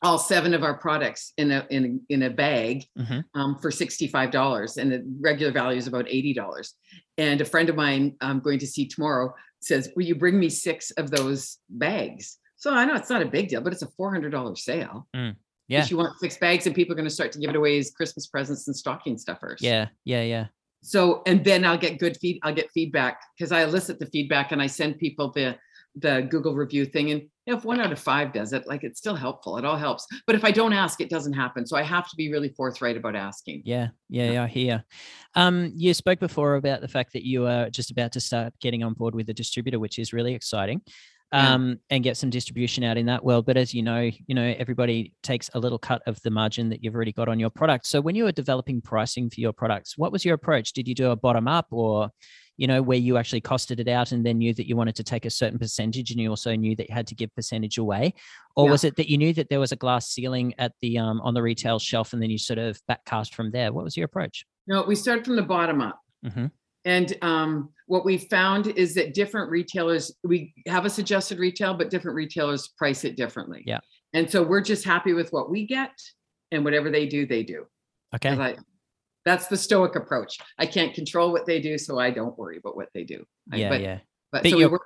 Speaker 2: all seven of our products in a in in a bag mm-hmm. um, for sixty five dollars, and the regular value is about eighty dollars. And a friend of mine I'm going to see tomorrow says, "Will you bring me six of those bags?" So I know it's not a big deal, but it's a four hundred dollar sale.
Speaker 1: Mm, yeah.
Speaker 2: If you want six bags, and people are going to start to give it away as Christmas presents and stocking stuffers.
Speaker 1: Yeah. Yeah. Yeah.
Speaker 2: So and then I'll get good feed. I'll get feedback because I elicit the feedback and I send people the the Google review thing. And if one out of five does it, like it's still helpful. It all helps. But if I don't ask, it doesn't happen. So I have to be really forthright about asking.
Speaker 1: Yeah, yeah, yeah. I hear. Um, you spoke before about the fact that you are just about to start getting on board with a distributor, which is really exciting.
Speaker 2: Yeah.
Speaker 1: Um, and get some distribution out in that world. But as you know, you know, everybody takes a little cut of the margin that you've already got on your product. So when you were developing pricing for your products, what was your approach? Did you do a bottom up or you know, where you actually costed it out and then knew that you wanted to take a certain percentage and you also knew that you had to give percentage away? Or
Speaker 2: Yeah.
Speaker 1: was it that you knew that there was a glass ceiling at the um on the retail shelf and then you sort of backcast from there? What was your approach?
Speaker 2: No, we start from the bottom up.
Speaker 1: hmm
Speaker 2: And um, what we found is that different retailers, we have a suggested retail, but different retailers price it differently.
Speaker 1: Yeah.
Speaker 2: And so we're just happy with what we get and whatever they do, they do.
Speaker 1: Okay.
Speaker 2: I- That's the stoic approach. I can't control what they do, so I don't worry about what they do.
Speaker 1: Yeah,
Speaker 2: but,
Speaker 1: yeah.
Speaker 2: But
Speaker 1: But
Speaker 2: so we work,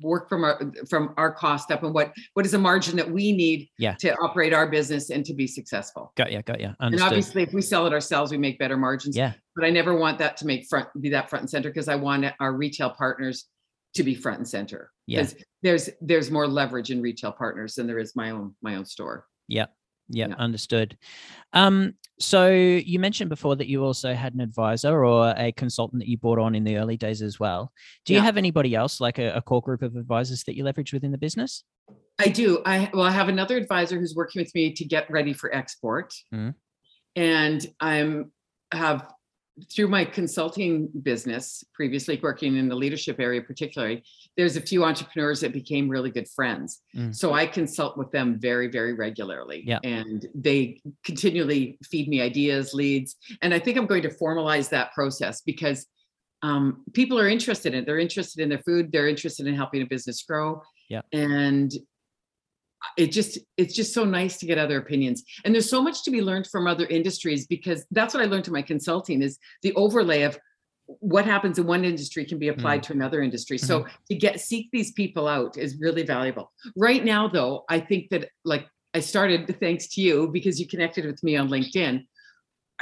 Speaker 2: work from our, from our cost up and what, what is the margin that we need
Speaker 1: Yeah.
Speaker 2: to operate our business and to be successful?
Speaker 1: Got you, got you.
Speaker 2: And obviously, if we sell it ourselves, we make better margins
Speaker 1: Yeah.
Speaker 2: but I never want that to make front, be that front and center, because I want our retail partners to be front and center.
Speaker 1: Yeah.
Speaker 2: 'Cause There's, there's more leverage in retail partners than there is my own, my own store.
Speaker 1: Yeah,
Speaker 2: Yeah.
Speaker 1: understood. Um, so you mentioned before that you also had an advisor or a consultant that you brought on in the early days as well. Do you
Speaker 2: Yeah.
Speaker 1: have anybody else, like a, a core group of advisors that you leverage within the business?
Speaker 2: I do. I, well, I have another advisor who's working with me to get ready for export.
Speaker 1: Mhm.
Speaker 2: And I'm, have, through my consulting business, previously working in the leadership area particularly, there's a few entrepreneurs that became really good friends.
Speaker 1: Mm.
Speaker 2: So I consult with them very, very regularly.
Speaker 1: Yeah.
Speaker 2: And they continually feed me ideas, leads. And I think I'm going to formalize that process because um, people are interested in it. They're interested in their food. They're interested in helping a business grow.
Speaker 1: Yeah.
Speaker 2: And it just it's just so nice to get other opinions. And there's so much to be learned from other industries because that's what i learned in my consulting is the overlay of what happens in one industry can be applied mm. to another industry. So mm-hmm. to get seek these people out is really valuable. Right now though i think that like i started thanks to you because you connected with me on linkedin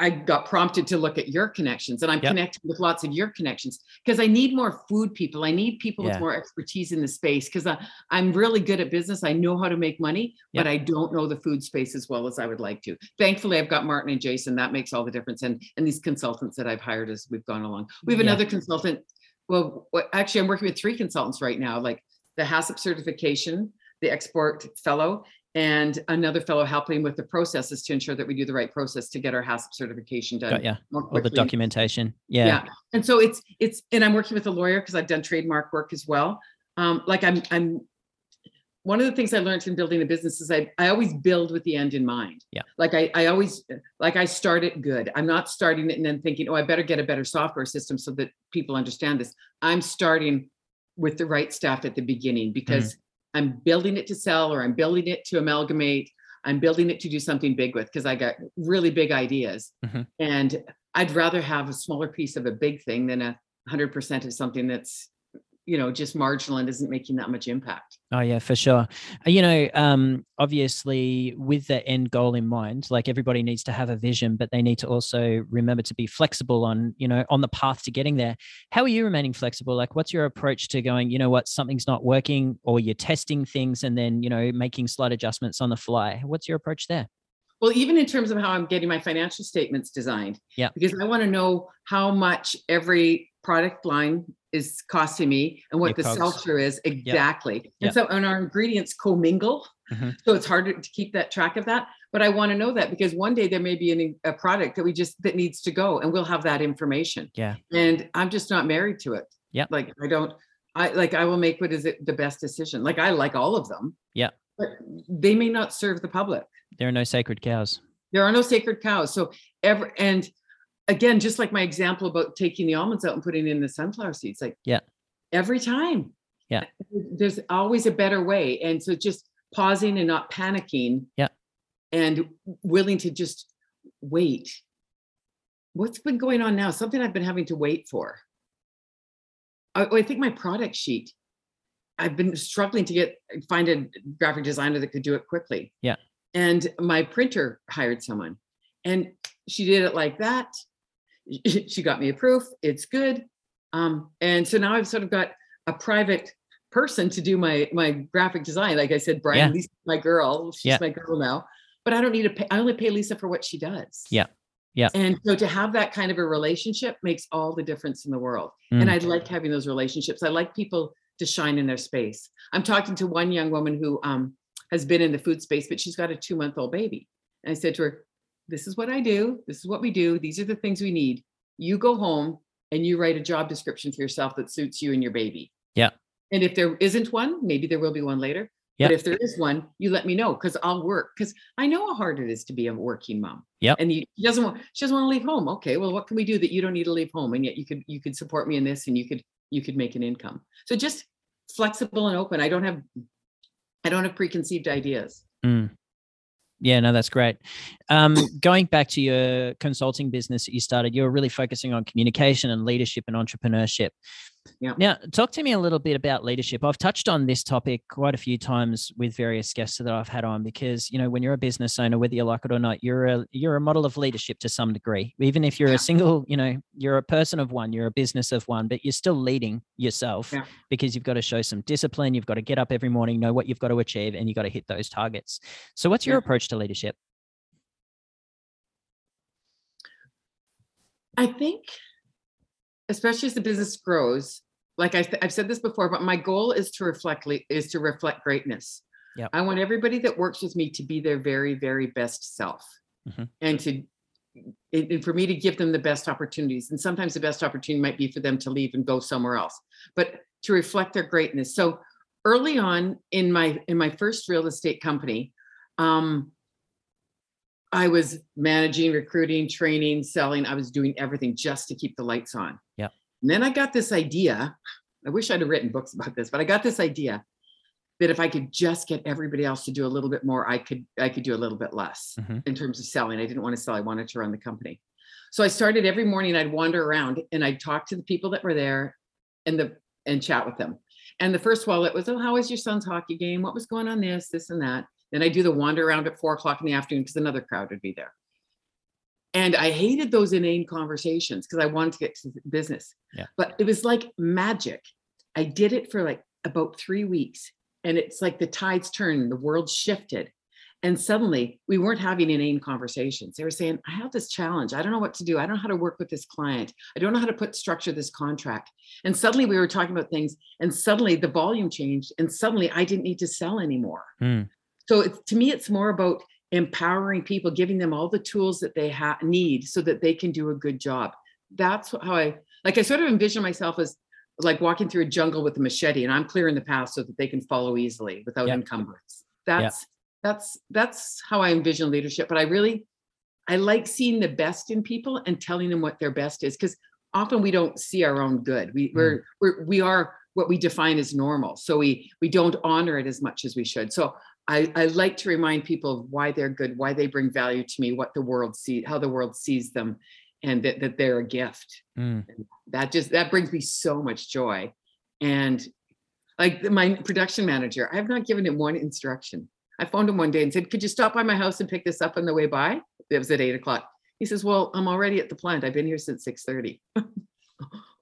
Speaker 2: i got prompted to look at your connections and i'm
Speaker 1: Yep.
Speaker 2: connected with lots of your connections because i need more food people. I need people
Speaker 1: Yeah.
Speaker 2: with more expertise in the space because i'm really good at business. I know how to make money but i don't know the food space as well as i would like to. Thankfully i've got martin and jason. That makes all the difference. And and these consultants that i've hired as we've gone along. We have
Speaker 1: Yeah.
Speaker 2: another consultant. Well what- actually i'm working with three consultants right now like the HACCP certification the export fellow and another fellow helping with the processes to ensure that we do the right process to get our HACCP certification done
Speaker 1: Got
Speaker 2: more
Speaker 1: All the documentation. Yeah.
Speaker 2: Yeah. And so it's it's and I'm working with a lawyer because I've done trademark work as well. Um, like I'm I'm one of the things I learned from building a business is I I always build with the end in mind.
Speaker 1: Yeah.
Speaker 2: Like I I always like I start it good. I'm not starting it and then thinking, oh, I better get a better software system so that people understand this. I'm starting with the right stuff at the beginning because I'm building it to sell or I'm building it to amalgamate. I'm building it to do something big with because I got really big ideas.
Speaker 1: Mhm.
Speaker 2: And I'd rather have a smaller piece of a big thing than a hundred percent of something that's, you know, just marginal and isn't making that much impact.
Speaker 1: Oh yeah, for sure. Uh, You know, um, obviously with the end goal in mind, like everybody needs to have a vision, but they need to also remember to be flexible on, you know, on the path to getting there. How are you remaining flexible? Like what's your approach to going, you know what, something's not working or you're testing things and then, you know, making slight adjustments on the fly. What's your approach there?
Speaker 2: Well, even in terms of how I'm getting my financial statements designed.
Speaker 1: Yeah.
Speaker 2: Because I want to know how much every product line is costing me and what
Speaker 1: Your
Speaker 2: the
Speaker 1: COGS.
Speaker 2: sell-through is exactly.
Speaker 1: Yeah.
Speaker 2: And so, and our ingredients commingle.
Speaker 1: Mhm.
Speaker 2: So it's harder to keep that track of that. But I want to know that because one day there may be an, a product that we just, that needs to go and we'll have that information.
Speaker 1: Yeah.
Speaker 2: And I'm just not married to it.
Speaker 1: Yeah.
Speaker 2: Like I don't, I like, I will make what is it the best decision. Like I like all of them.
Speaker 1: Yeah.
Speaker 2: But they may not serve the public
Speaker 1: There are no sacred cows.
Speaker 2: there are no sacred cows so ever and again just like my example about taking the almonds out and putting in the sunflower seeds like
Speaker 1: Yeah.
Speaker 2: every time
Speaker 1: Yeah.
Speaker 2: there's always a better way and so just pausing and not panicking
Speaker 1: Yeah.
Speaker 2: and willing to just wait what's been going on now something i've been having to wait for i, I think my product sheet I've been struggling to get find a graphic designer that could do it quickly.
Speaker 1: Yeah.
Speaker 2: And my printer hired someone and she did it like that. [laughs] She got me a proof. It's good. Um, and so now I've sort of got a private person to do my my graphic design. Like I said, Brian,
Speaker 1: Yeah.
Speaker 2: Lisa's my girl. She's
Speaker 1: Yeah.
Speaker 2: my girl now. But I don't need to pay. I only pay Lisa for what she does.
Speaker 1: Yeah. Yeah.
Speaker 2: And so to have that kind of a relationship makes all the difference in the world.
Speaker 1: Mm.
Speaker 2: And I like having those relationships. I like people to shine in their space. I'm talking to one young woman who um, has been in the food space, but she's got a two month old baby. And I said to her, This is what I do. This is what we do. These are the things we need. You go home and you write a job description for yourself that suits you and your baby.
Speaker 1: Yeah.
Speaker 2: And if there isn't one, maybe there will be one later.
Speaker 1: Yeah.
Speaker 2: But if there is one, you let me know because I'll work because I know how hard it is to be a working mom.
Speaker 1: Yeah.
Speaker 2: And you, she doesn't want she doesn't want to leave home. Okay, well, what can we do that you don't need to leave home and yet you could you could support me in this and you could you could make an income. So just flexible and open. I don't have I don't have preconceived ideas.
Speaker 1: Mm. Yeah, no, that's great. Um, going back to your consulting business that you started, you were really focusing on communication and leadership and entrepreneurship.
Speaker 2: Yeah.
Speaker 1: Now, talk to me a little bit about leadership. I've touched on this topic quite a few times with various guests that I've had on because you know when you're a business owner, whether you like it or not, you're a you're a model of leadership to some degree. Even if you're
Speaker 2: Yeah.
Speaker 1: a single, you know, you're a person of one, you're a business of one, but you're still leading yourself
Speaker 2: Yeah.
Speaker 1: because you've got to show some discipline. You've got to get up every morning, know what you've got to achieve, and you've got to hit those targets. So, what's your
Speaker 2: Yeah.
Speaker 1: approach to leadership?
Speaker 2: I think, especially as the business grows, like I, I've said this before, but my goal is to reflect le- is to reflect greatness.
Speaker 1: Yep.
Speaker 2: I want everybody that works with me to be their very, very best self,
Speaker 1: Mhm.
Speaker 2: and to and and for me to give them the best opportunities. And sometimes the best opportunity might be for them to leave and go somewhere else, but to reflect their greatness. So early on in my in my first real estate company, um, I was managing, recruiting, training, selling. I was doing everything just to keep the lights on.
Speaker 1: Yeah.
Speaker 2: And then I got this idea. I wish I'd have written books about this, but I got this idea that if I could just get everybody else to do a little bit more, I could I could do a little bit less
Speaker 1: Mhm.
Speaker 2: in terms of selling. I didn't want to sell. I wanted to run the company. So I started every morning. I'd wander around and I'd talk to the people that were there, and the and chat with them. And the first wallet was, "Oh, how was your son's hockey game? What was going on? This, this, and that." Then I do the wander around at four o'clock in the afternoon because another crowd would be there. And I hated those inane conversations because I wanted to get to business.
Speaker 1: Yeah.
Speaker 2: But it was like magic. I did it for like about three weeks. And it's like the tides turned, the world shifted. And suddenly we weren't having inane conversations. They were saying, I have this challenge. I don't know what to do. I don't know how to work with this client. I don't know how to put structure this contract. And suddenly we were talking about things, and suddenly the volume changed, and suddenly I didn't need to sell anymore.
Speaker 1: Mm.
Speaker 2: So it's, to me, it's more about empowering people, giving them all the tools that they ha- need so that they can do a good job. That's how I like. I sort of envision myself as like walking through a jungle with a machete, and I'm clearing the path so that they can follow easily without encumbrance. That's that's that's how I envision leadership. But I really, I like seeing the best in people and telling them what their best is because often we don't see our own good. We hmm. we're, we're we are what we define as normal, so we we don't honor it as much as we should. So I, I like to remind people of why they're good, why they bring value to me, what the world see, how the world sees them, and that, that they're a gift.
Speaker 1: Mm.
Speaker 2: That just that brings me so much joy. And like my production manager, I have not given him one instruction. I phoned him one day and said, Could you stop by my house and pick this up on the way by? It was at eight o'clock. He says, Well, I'm already at the plant. I've been here since six 6:30. [laughs]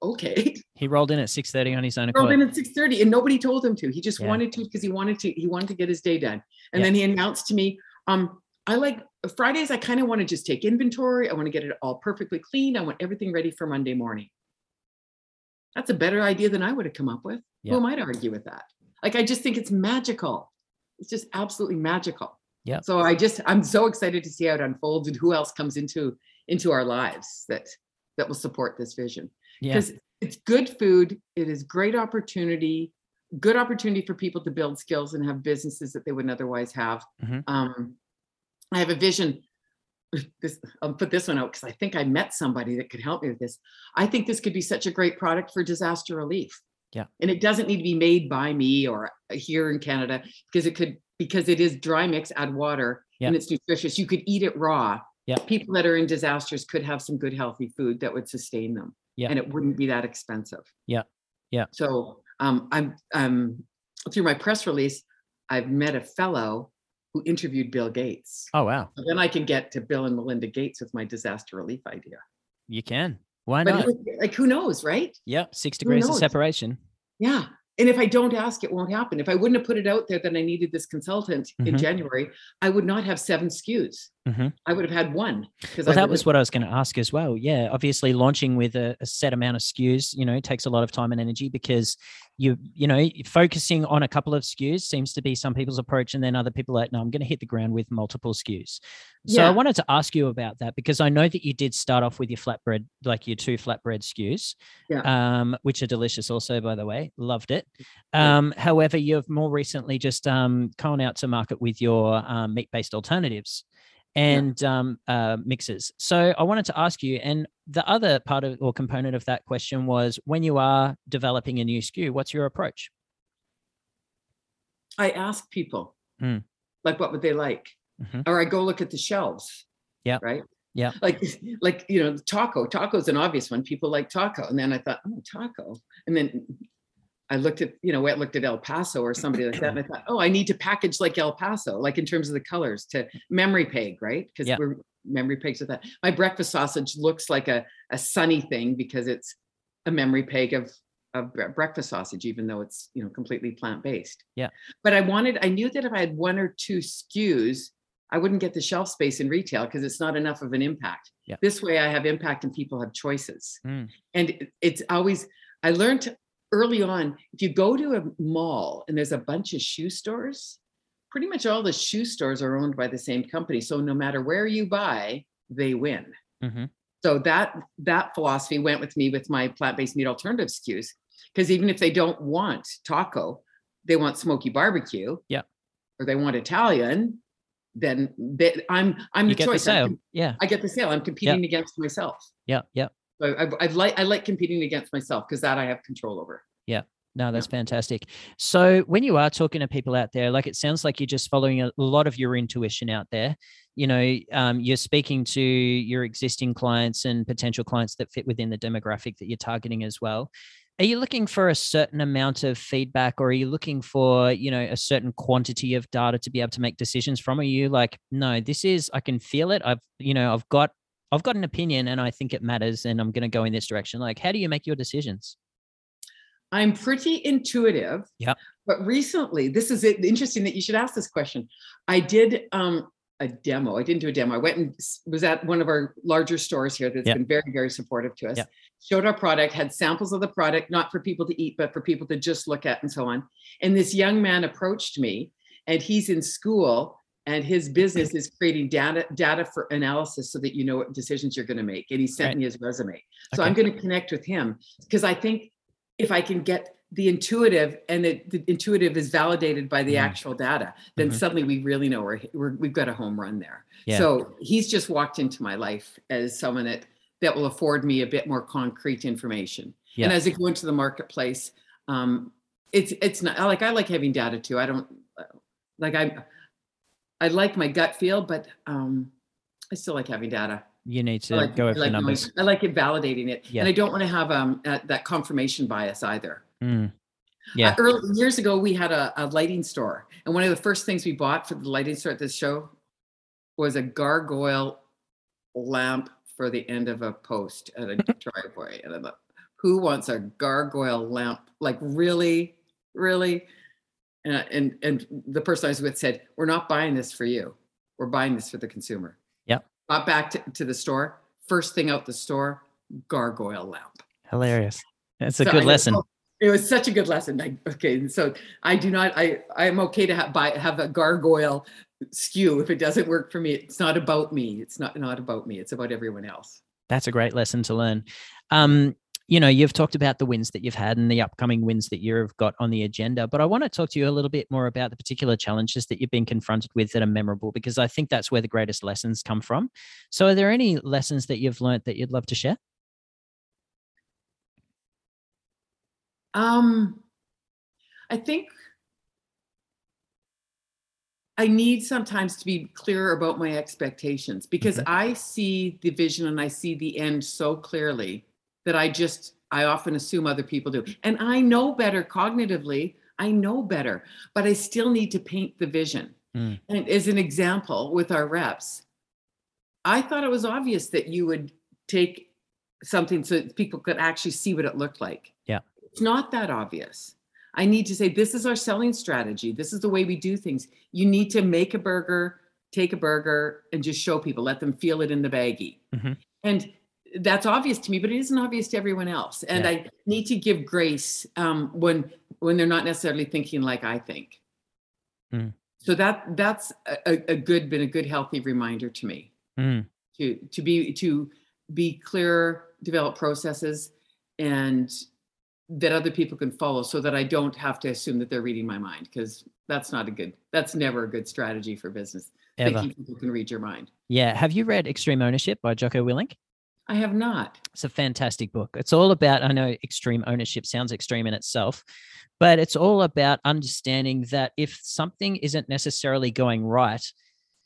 Speaker 2: okay. [laughs]
Speaker 1: He rolled in at six thirty on his own
Speaker 2: Rolled in at 6:30 and nobody told him to. He just
Speaker 1: Yeah.
Speaker 2: wanted to because he wanted to, he wanted to get his day done. And
Speaker 1: Yeah.
Speaker 2: then he announced to me, um, I like Fridays, I kind of want to just take inventory. I want to get it all perfectly clean. I want everything ready for Monday morning. That's a better idea than I would have come up with.
Speaker 1: Yeah.
Speaker 2: Who am I to argue with that? Like, I just think it's magical. It's just absolutely magical.
Speaker 1: Yeah.
Speaker 2: So I just, I'm so excited to see how it unfolds and who else comes into into our lives that that will support this vision
Speaker 1: Yeah.
Speaker 2: because it's good food. It is great opportunity, good opportunity for people to build skills and have businesses that they wouldn't otherwise have.
Speaker 1: Mhm.
Speaker 2: Um, I have a vision. [sighs] This I'll put this one out because I think I met somebody that could help me with this. I think this could be such a great product for disaster relief.
Speaker 1: Yeah.
Speaker 2: And it doesn't need to be made by me or here in Canada because it could because it is dry mix, add water, and it's nutritious. You could eat it raw.
Speaker 1: Yeah.
Speaker 2: People that are in disasters could have some good healthy food that would sustain them
Speaker 1: Yeah.
Speaker 2: and it wouldn't be that expensive.
Speaker 1: Yeah. Yeah.
Speaker 2: So um, I'm I'm through my press release, I've met a fellow who interviewed Bill Gates.
Speaker 1: Oh wow!
Speaker 2: So then I can get to Bill and Melinda Gates with my disaster relief idea.
Speaker 1: You can. Why not?
Speaker 2: it- like, who knows, right?
Speaker 1: Yep, six degrees of separation.
Speaker 2: Yeah. And if I don't ask, it won't happen. If I wouldn't have put it out there that I needed this consultant in
Speaker 1: Mhm.
Speaker 2: January, I would not have seven SKUs.
Speaker 1: Mhm.
Speaker 2: I would have had one. Because
Speaker 1: Well, that was what I was going to ask as well. Yeah, obviously launching with a, a set amount of SKUs, you know, takes a lot of time and energy because you, you know, focusing on a couple of SKUs seems to be some people's approach, and then other people are like, no, I'm going to hit the ground with multiple SKUs. So I wanted to ask you about that because I know that you did start off with your flatbread, like your two flatbread SKUs, um, which are delicious also, by the way. Loved it.
Speaker 2: Yeah.
Speaker 1: Um, however, you've more recently just um, gone out to market with your um, meat-based alternatives and um, uh, mixes. So I wanted to ask you, and the other part of or component of that question was when you are developing a new SKU, what's your approach?
Speaker 2: I ask people,
Speaker 1: Mm.
Speaker 2: like, what would they like?
Speaker 1: Mhm.
Speaker 2: Or I go look at the shelves.
Speaker 1: Yeah.
Speaker 2: Right.
Speaker 1: Yeah.
Speaker 2: Like, [laughs] like you know, taco. Taco's an obvious one. People like taco, and then I thought, oh, taco. And then I looked at, you know, I looked at El Paso or somebody like that, and I thought, oh, I need to package like El Paso, like in terms of the colors, to memory peg, right? Because
Speaker 1: Yeah.
Speaker 2: we're memory pegs with that. My breakfast sausage looks like a a sunny thing because it's a memory peg of of breakfast sausage, even though it's you know completely plant based.
Speaker 1: Yeah.
Speaker 2: But I wanted, I knew that if I had one or two SKUs, I wouldn't get the shelf space in retail because it's not enough of an impact.
Speaker 1: Yeah.
Speaker 2: This way, I have impact and people have choices.
Speaker 1: Mm.
Speaker 2: And it's always, I learned early on if you go to a mall and there's a bunch of shoe stores, pretty much all the shoe stores are owned by the same company. So no matter where you buy, they win.
Speaker 1: hmm
Speaker 2: So that that philosophy went with me with my plant-based meat alternative SKUs. Because even if they don't want taco, they want smoky barbecue.
Speaker 1: Yeah.
Speaker 2: Or they want Italian, then they, I'm I'm
Speaker 1: You
Speaker 2: the
Speaker 1: get the
Speaker 2: choice. I'm
Speaker 1: sale. Yeah,
Speaker 2: I get the sale. I'm competing against myself.
Speaker 1: yeah, yeah.
Speaker 2: So I, I like I like competing against myself because that I have control over. Yeah.
Speaker 1: No, that's fantastic. So when you are talking to people out there, like it sounds like you're just following a lot of your intuition out there. You know, um, you're speaking to your existing clients and potential clients that fit within the demographic that you're targeting as well. Are you looking for a certain amount of feedback, or are you looking for, you know, a certain quantity of data to be able to make decisions from? Are you like, no, this is I can feel it. I've, you know, I've got I've got an opinion and I think it matters, and I'm going to go in this direction. Like, how do you make your decisions?
Speaker 2: I'm pretty intuitive.
Speaker 1: Yeah.
Speaker 2: But recently, this is it, interesting that you should ask this question. I did um, a demo. I didn't do a demo. I went and was at one of our larger stores here that's
Speaker 1: Yep.
Speaker 2: been very, very supportive to us.
Speaker 1: Yep.
Speaker 2: Showed our product, had samples of the product, not for people to eat, but for people to just look at and so on. And this young man approached me, and he's in school, and his business is creating data data for analysis so that you know what decisions you're going to make. And he sent
Speaker 1: Right.
Speaker 2: me his resume. So I'm going to connect with him because I think if I can get the intuitive and the, the intuitive is validated by the
Speaker 1: Mhm.
Speaker 2: actual data, then
Speaker 1: Mhm.
Speaker 2: suddenly we really know we're, we're we've got a home run there.
Speaker 1: Yeah.
Speaker 2: So he's just walked into my life as someone that that will afford me a bit more concrete information. And as I go into the marketplace, um, it's it's not like I like having data too. I don't like I I like my gut feel, but um, I still like having data.
Speaker 1: You need to
Speaker 2: like,
Speaker 1: go
Speaker 2: I
Speaker 1: with the
Speaker 2: like knowing-
Speaker 1: numbers.
Speaker 2: I like it validating it,
Speaker 1: Yeah.
Speaker 2: and I don't want to have um uh, that confirmation bias either.
Speaker 1: Mm. Yeah.
Speaker 2: Uh, early, years ago, we had a, a lighting store, and one of the first things we bought for the lighting store at this show was a gargoyle lamp for the end of a post at a [laughs] driveway. And I thought, who wants a gargoyle lamp? Like really, really? And, and and the person I was with said, "We're not buying this for you. We're buying this for the consumer."
Speaker 1: Yep.
Speaker 2: Got back to, to the store. First thing out the store, gargoyle lamp.
Speaker 1: Hilarious. That's a
Speaker 2: So
Speaker 1: good
Speaker 2: I-
Speaker 1: lesson.
Speaker 2: It was such a good lesson. Like, okay, so I do not. I I'm okay to have buy have a gargoyle SKU if it doesn't work for me. It's not about me. It's not not about me. It's about everyone else.
Speaker 1: That's a great lesson to learn. Um, you know, you've talked about the wins that you've had and the upcoming wins that you've got on the agenda, but I want to talk to you a little bit more about the particular challenges that you've been confronted with that are memorable because I think that's where the greatest lessons come from. So, are there any lessons that you've learned that you'd love to share?
Speaker 2: Um, I think I need sometimes to be clearer about my expectations because
Speaker 1: Mhm.
Speaker 2: I see the vision and I see the end so clearly that I just I often assume other people do. And I know better cognitively. I know better, but I still need to paint the vision.
Speaker 1: Mm.
Speaker 2: And as an example, with our reps, I thought it was obvious that you would take something so people could actually see what it looked like.
Speaker 1: Yeah.
Speaker 2: It's not that obvious. I need to say, this is our selling strategy. This is the way we do things. You need to make a burger, take a burger, and just show people, let them feel it in the baggie.
Speaker 1: Mhm.
Speaker 2: And that's obvious to me, but it isn't obvious to everyone else. And
Speaker 1: Yeah.
Speaker 2: I need to give grace um, when when they're not necessarily thinking like I think.
Speaker 1: Mm.
Speaker 2: So that that's a, a good, been a good, healthy reminder to me
Speaker 1: Mm.
Speaker 2: to to be to be clear, develop processes, and that other people can follow, so that I don't have to assume that they're reading my mind because that's not a good. That's never a good strategy for business.
Speaker 1: Ever.
Speaker 2: Thinking people can read your mind.
Speaker 1: Yeah. Have you read Extreme Ownership by Jocko Willink?
Speaker 2: I have not.
Speaker 1: It's a fantastic book. It's all about, I know extreme ownership sounds extreme in itself, but it's all about understanding that if something isn't necessarily going right,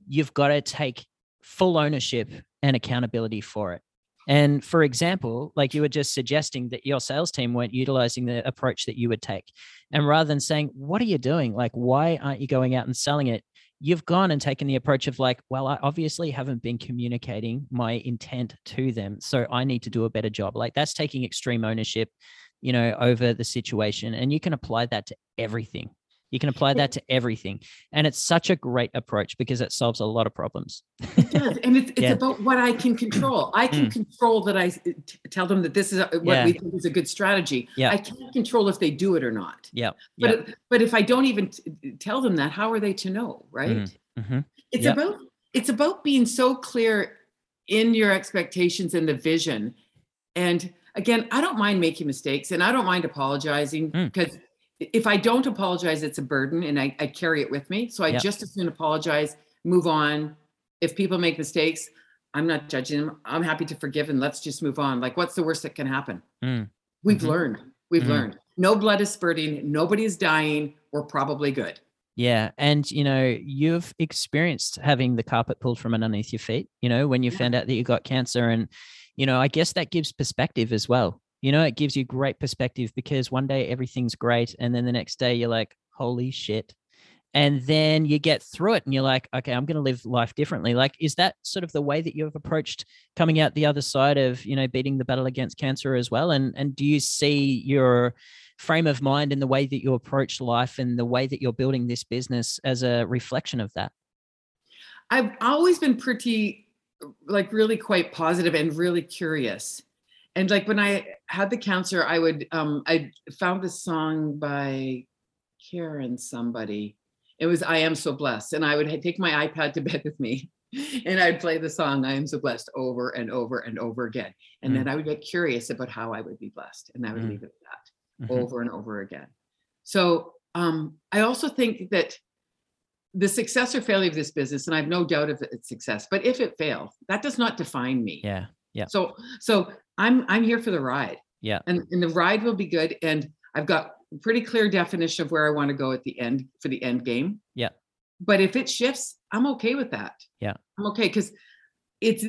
Speaker 1: you've got to take full ownership and accountability for it. And for example, like you were just suggesting that your sales team weren't utilizing the approach that you would take. And rather than saying, What are you doing? Like, why aren't you going out and selling it? You've gone and taken the approach of, like, well, I obviously haven't been communicating my intent to them. So I need to do a better job. Like, that's taking extreme ownership, you know, over the situation. And you can apply that to everything. You can apply that to everything. And it's such a great approach because it solves a lot of problems.
Speaker 2: It does, and it's, [laughs] it's
Speaker 1: Yeah.
Speaker 2: about what I can control. I can
Speaker 1: Mm.
Speaker 2: control that I t- tell them that this is what
Speaker 1: Yeah.
Speaker 2: we think is a good strategy.
Speaker 1: Yeah.
Speaker 2: I can't control if they do it or not.
Speaker 1: Yeah.
Speaker 2: But
Speaker 1: Yeah.
Speaker 2: but if I don't even t- tell them that, how are they to know? Right.
Speaker 1: Mhm. Mhm.
Speaker 2: It's about it's about being so clear in your expectations and the vision. And again, I don't mind making mistakes and I don't mind apologizing
Speaker 1: Mm.
Speaker 2: If I don't apologize, it's a burden and I, I carry it with me. So I
Speaker 1: Yep.
Speaker 2: just as soon apologize, move on. If people make mistakes, I'm not judging them. I'm happy to forgive and let's just move on. Like, what's the worst that can happen?
Speaker 1: Mm.
Speaker 2: We've
Speaker 1: Mhm.
Speaker 2: learned. We've
Speaker 1: Mhm.
Speaker 2: learned. No blood is spurting. Nobody is dying. We're probably good.
Speaker 1: Yeah. And, you know, you've experienced having the carpet pulled from underneath your feet, you know, when you
Speaker 2: Yeah.
Speaker 1: found out that you got cancer. And, you know, I guess that gives perspective as well. You know, it gives you great perspective because one day everything's great. And then the next day you're like, holy shit. And then you get through it and you're like, okay, I'm going to live life differently. Like, is that sort of the way that you've approached coming out the other side of, you know, beating the battle against cancer as well? And, and do you see your, frame of mind and the way that you approach life and the way that you're building this business as a reflection of that.
Speaker 2: I've always been pretty, like, really quite positive and really curious. And like when I had the cancer, I would, um, I found this song by Karen somebody. It was "I Am So Blessed," and I would take my iPad to [laughs] bed with me, and I'd play the song "I Am So Blessed" over and over and over again. And
Speaker 1: Mm.
Speaker 2: then I would get curious about how I would be blessed, and I would
Speaker 1: Mm.
Speaker 2: leave it at that
Speaker 1: Mhm.
Speaker 2: over and over again. So um, I also think that the success or failure of this business, and I have no doubt of its success, but if it fails, that does not define me.
Speaker 1: Yeah. Yeah.
Speaker 2: So so I'm I'm here for the ride.
Speaker 1: Yeah.
Speaker 2: And and the ride will be good. And I've got a pretty clear definition of where I want to go at the end for the end game.
Speaker 1: Yeah.
Speaker 2: But if it shifts, I'm okay with that.
Speaker 1: Yeah.
Speaker 2: I'm okay because it's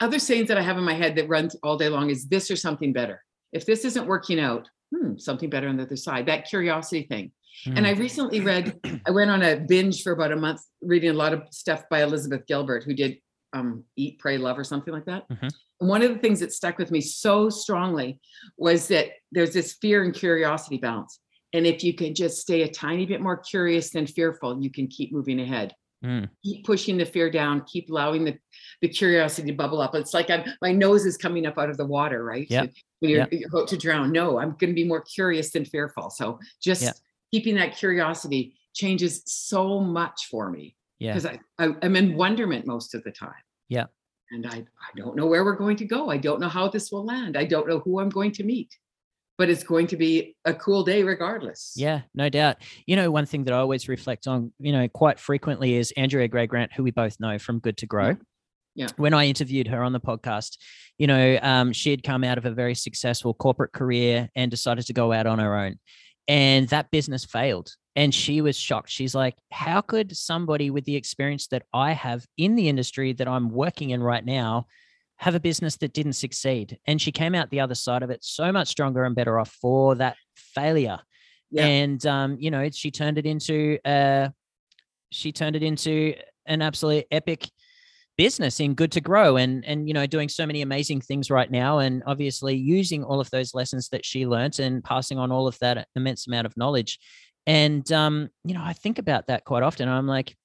Speaker 2: other sayings that I have in my head that runs all day long is this or something better. If this isn't working out, hmm, something better on the other side. That curiosity thing. And I
Speaker 1: Mm.
Speaker 2: recently read, I went on a binge for about a month reading a lot of stuff by Elizabeth Gilbert, who did um, Eat, Pray, Love, or something like that.
Speaker 1: Mhm.
Speaker 2: And one of the things that stuck with me so strongly was that there's this fear and curiosity balance. And if you can just stay a tiny bit more curious than fearful, you can keep moving ahead.
Speaker 1: Mm.
Speaker 2: Keep pushing the fear down, keep allowing the, the curiosity to bubble up. It's like I'm, my nose is coming up out of the water, right?
Speaker 1: Yep.
Speaker 2: When you're,
Speaker 1: Yep.
Speaker 2: you're about to drown. No, I'm going to be more curious than fearful. So just
Speaker 1: Yeah.
Speaker 2: keeping that curiosity changes so much for me
Speaker 1: Yeah.
Speaker 2: because I, I I'm in wonderment most of the time.
Speaker 1: Yeah.
Speaker 2: And I I don't know where we're going to go. I don't know how this will land. I don't know who I'm going to meet. But it's going to be a cool day regardless.
Speaker 1: Yeah, no doubt. You know, one thing that I always reflect on, you know, quite frequently is Andrea Gray Grant, who we both know from Good to Grow.
Speaker 2: Yeah.
Speaker 1: When I interviewed her on the podcast, you know, um, she had come out of a very successful corporate career and decided to go out on her own. And that business failed. And she was shocked. She's like, how could somebody with the experience that I have in the industry that I'm working in right now have a business that didn't succeed? And she came out the other side of it so much stronger and better off for that failure
Speaker 2: Yeah.
Speaker 1: and um, you know, she turned it into uh, she turned it into an absolute epic business in good to grow and and you know doing so many amazing things right now and obviously using all of those lessons that she learnt and passing on all of that immense amount of knowledge. And um you know i think about that quite often. I'm like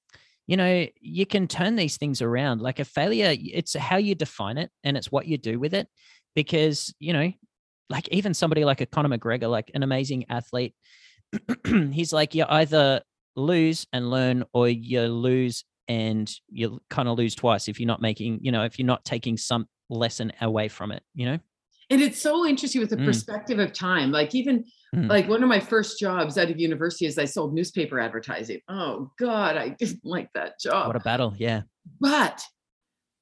Speaker 1: you know you can turn these things around. Like a failure it's how you define it and it's what you do with it because you know like even somebody like a conor mcgregor like an amazing athlete [clears throat] he's like you either lose and learn or you lose and you kind of lose twice if you're not making you know if you're not taking some lesson away from it you know
Speaker 2: and it's so interesting with the
Speaker 1: Mm.
Speaker 2: perspective of time like even
Speaker 1: Mm.
Speaker 2: like one of my first jobs out of university is i sold newspaper advertising oh god i [laughs] didn't like that job
Speaker 1: what a battle yeah
Speaker 2: but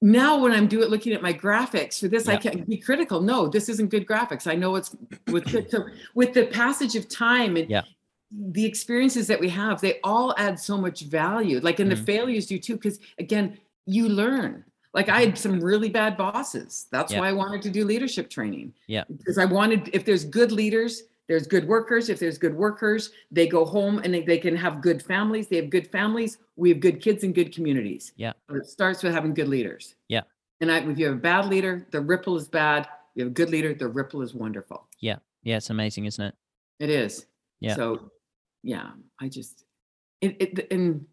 Speaker 2: now when i'm doing it looking at my graphics for this i
Speaker 1: Yeah.
Speaker 2: can be critical no this isn't good graphics i know it's with so [clears throat] with the passage of time and
Speaker 1: Yeah.
Speaker 2: The experiences that we have they all add so much value like and the
Speaker 1: Mhm.
Speaker 2: failures do too because again you learn like i had some really bad bosses that's
Speaker 1: Yeah.
Speaker 2: why i wanted to do leadership training
Speaker 1: Yeah.
Speaker 2: because i wanted if there's good leaders there's good workers if there's good workers they go home and they, they can have good families they have good families we have good kids and good communities
Speaker 1: Yeah.
Speaker 2: but it starts with having good leaders.
Speaker 1: Yeah.
Speaker 2: And I, if you have a bad leader, the ripple is bad. If you have a good leader, the ripple is wonderful.
Speaker 1: Yeah yeah it's amazing isn't it
Speaker 2: It is.
Speaker 1: Yeah.
Speaker 2: So, yeah, I just, it, it, and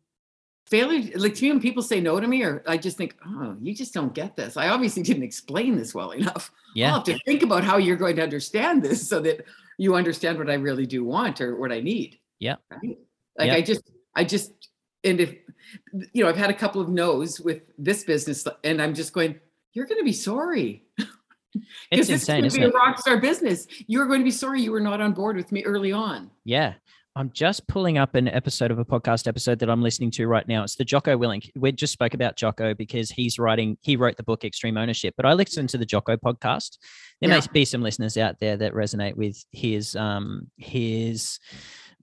Speaker 2: failure, like to me, when people say no to me, or I just think, oh, you just don't get this. I obviously didn't explain this well enough.
Speaker 1: yeah
Speaker 2: I'll have to think about how you're going to understand this so that you understand what I really do want or what I need.
Speaker 1: Yeah.
Speaker 2: Right? Like
Speaker 1: Yeah.
Speaker 2: I just, I just, and if, you know, I've had a couple of no's with this business and I'm just going, you're going to be sorry. [laughs]
Speaker 1: it's
Speaker 2: this
Speaker 1: insane
Speaker 2: is going to be a rock star business. You're going to be sorry you were not on board with me early on.
Speaker 1: Yeah. I'm just pulling up an episode of a podcast episode that I'm listening to right now. It's the Jocko Willink. We just spoke about Jocko because he's writing, he wrote the book Extreme Ownership, but I listened to the Jocko podcast. There
Speaker 2: Yeah.
Speaker 1: may be some listeners out there that resonate with his um his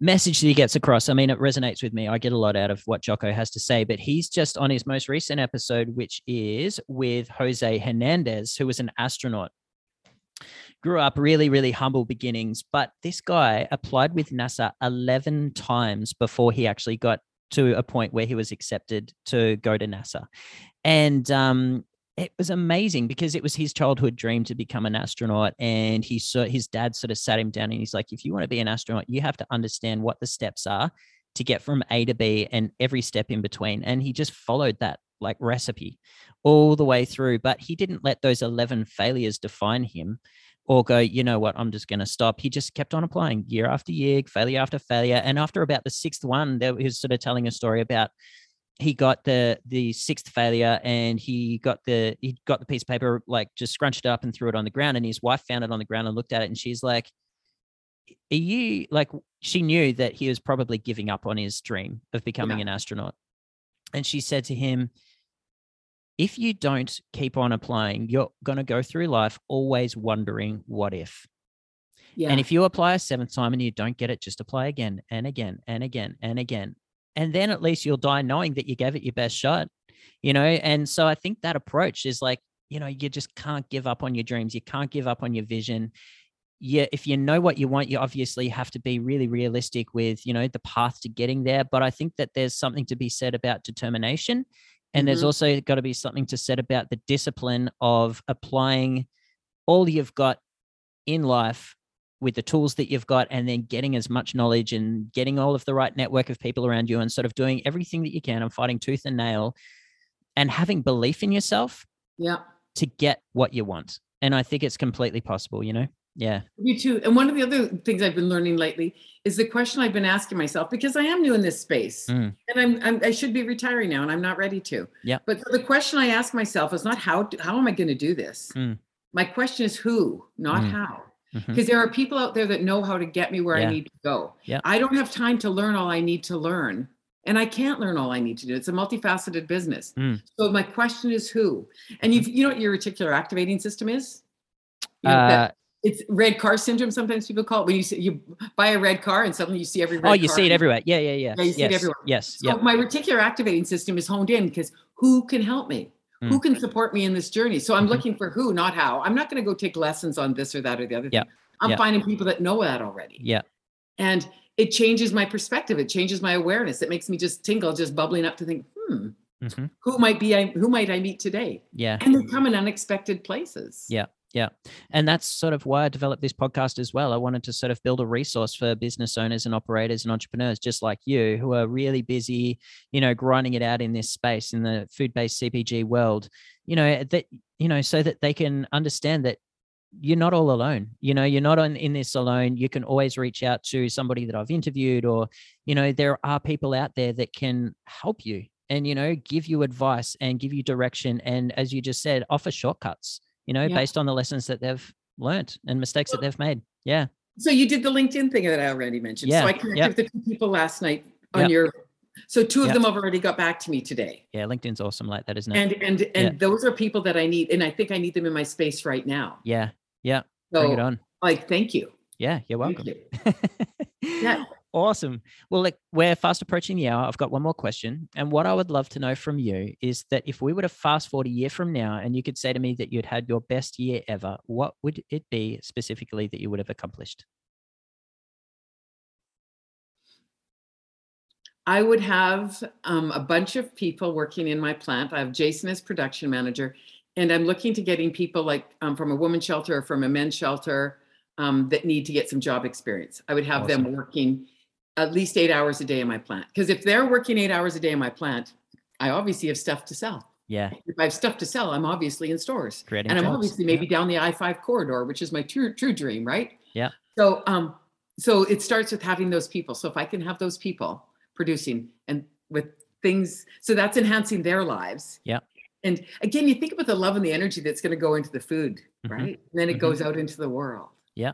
Speaker 1: message that he gets across. I mean, it resonates with me. I get a lot out of what Jocko has to say, but he's just on his most recent episode, which is with Jose Hernandez, who was an astronaut grew up really, really humble beginnings. But this guy applied with NASA 11 times before he actually got to a point where he was accepted to go to NASA. And um, it was amazing because it was his childhood dream to become an astronaut. And he saw his dad sort of sat him down and he's like, if you want to be an astronaut, you have to understand what the steps are to get from A to B and every step in between. And he just followed that like recipe all the way through. But he didn't let those 11 failures define him or go, you know what, I'm just going to stop. He just kept on applying year after year, failure after failure. And after about the sixth one, there he was sort of telling a story about he got the the sixth failure and he got the he got the piece of paper like just scrunched up and threw it on the ground and his wife found it on the ground and looked at it and she's like are you like she knew that he was probably giving up on his dream of becoming
Speaker 2: Yeah.
Speaker 1: an astronaut and she said to him if you don't keep on applying you're going to go through life always wondering what if
Speaker 2: Yeah.
Speaker 1: and if you apply a seventh time and you don't get it, just apply again and again and again and again. And then at least you'll die knowing that you gave it your best shot, you know? And so I think that approach is like, you know, you just can't give up on your dreams. You can't give up on your vision. Yeah, if you know what you want, you obviously have to be really realistic with, you know, the path to getting there. But I think that there's something to be said about determination. And there's
Speaker 2: Mhm.
Speaker 1: also got to be something to said about the discipline of applying all you've got in life with the tools that you've got and then getting as much knowledge and getting all of the right network of people around you and sort of doing everything that you can and fighting tooth and nail and having belief in yourself
Speaker 2: yeah.
Speaker 1: to get what you want. And I think it's completely possible, you know? Yeah.
Speaker 2: You too. And one of the other things I've been learning lately is the question I've been asking myself because I am new in this space
Speaker 1: Mm.
Speaker 2: and I'm, I'm I should be retiring now and I'm not ready to.
Speaker 1: Yeah.
Speaker 2: But the question I ask myself is not how do- how am I going to do this?
Speaker 1: Mm.
Speaker 2: My question is who, not
Speaker 1: Mm.
Speaker 2: how.
Speaker 1: Mhm.
Speaker 2: Because there are people out there that know how to get me where
Speaker 1: Yeah.
Speaker 2: I need to go.
Speaker 1: Yeah.
Speaker 2: I don't have time to learn all I need to learn. And I can't learn all I need to do. It's a multifaceted business.
Speaker 1: Mm.
Speaker 2: So my question is who? And you you know what your reticular activating system is? You know,
Speaker 1: Uh,
Speaker 2: it's red car syndrome. Sometimes people call it when you see, you buy a red car and suddenly you see every. Red
Speaker 1: oh, you see it everywhere. Yeah, yeah, yeah.
Speaker 2: Yeah, you see
Speaker 1: yes.
Speaker 2: it everywhere.
Speaker 1: Yes.
Speaker 2: So
Speaker 1: Yeah.
Speaker 2: my reticular activating system is honed in because who can help me? Who
Speaker 1: Mm.
Speaker 2: can support me in this journey? So I'm
Speaker 1: Mhm.
Speaker 2: looking for who, not how. I'm not going to go take lessons on this or that or the other
Speaker 1: Yeah.
Speaker 2: thing. I'm
Speaker 1: Yeah.
Speaker 2: finding people that know that already.
Speaker 1: Yeah.
Speaker 2: And it changes my perspective. It changes my awareness. It makes me just tingle, just bubbling up to think, hmm, mm-hmm. who might be I who might I meet today?
Speaker 1: Yeah.
Speaker 2: And they come in unexpected places.
Speaker 1: Yeah. Yeah. And that's sort of why I developed this podcast as well. I wanted to sort of build a resource for business owners and operators and entrepreneurs just like you who are really busy, you know, grinding it out in this space in the food-based CPG world, you know, eh, that you know, so that they can understand that you're not all alone you know you're not on in this alone you can always reach out to somebody that i've interviewed or you know there are people out there that can help you and you know give you advice and give you direction and as you just said offer shortcuts you know yeah. based on the lessons that they've learned and mistakes that they've made yeah
Speaker 2: so you did the linkedin thing that i already mentioned yeah. so i connected yep. with the two people last night on yep. your so two of yep. them have already got back to me today.
Speaker 1: Yeah, LinkedIn's awesome like that, isn't it?
Speaker 2: And and and yeah. those are people that I need, and I think I need them in my space right now.
Speaker 1: Yeah, yeah. So, Bring it on.
Speaker 2: Like, thank you.
Speaker 1: Yeah, you're welcome.
Speaker 2: You. [laughs] yeah.
Speaker 1: Awesome. Well, like we're fast approaching the hour. I've got one more question. And what I would love to know from you is that if we were to fast forward a year from now and you could say to me that you'd had your best year ever, what would it be specifically that you would have accomplished?
Speaker 2: I would have um, a bunch of people working in my plant. I have Jason as production manager, and I'm looking to getting people like um, from a women's shelter or from a men's shelter um, that need to get some job experience. I would have awesome. them working at least eight hours a day in my plant. Because if they're working eight hours a day in my plant, I obviously have stuff to sell.
Speaker 1: Yeah.
Speaker 2: If I have stuff to sell, I'm obviously in stores. Creating and I'm jobs. obviously maybe yeah. down the I-5 corridor, which is my true true dream, right?
Speaker 1: Yeah.
Speaker 2: So um, so it starts with having those people. So if I can have those people producing and with things, so that's enhancing their lives.
Speaker 1: Yeah
Speaker 2: and again you think about the love and the energy that's going to go into the food mm-hmm. right and then it mm-hmm. goes out into the world
Speaker 1: yeah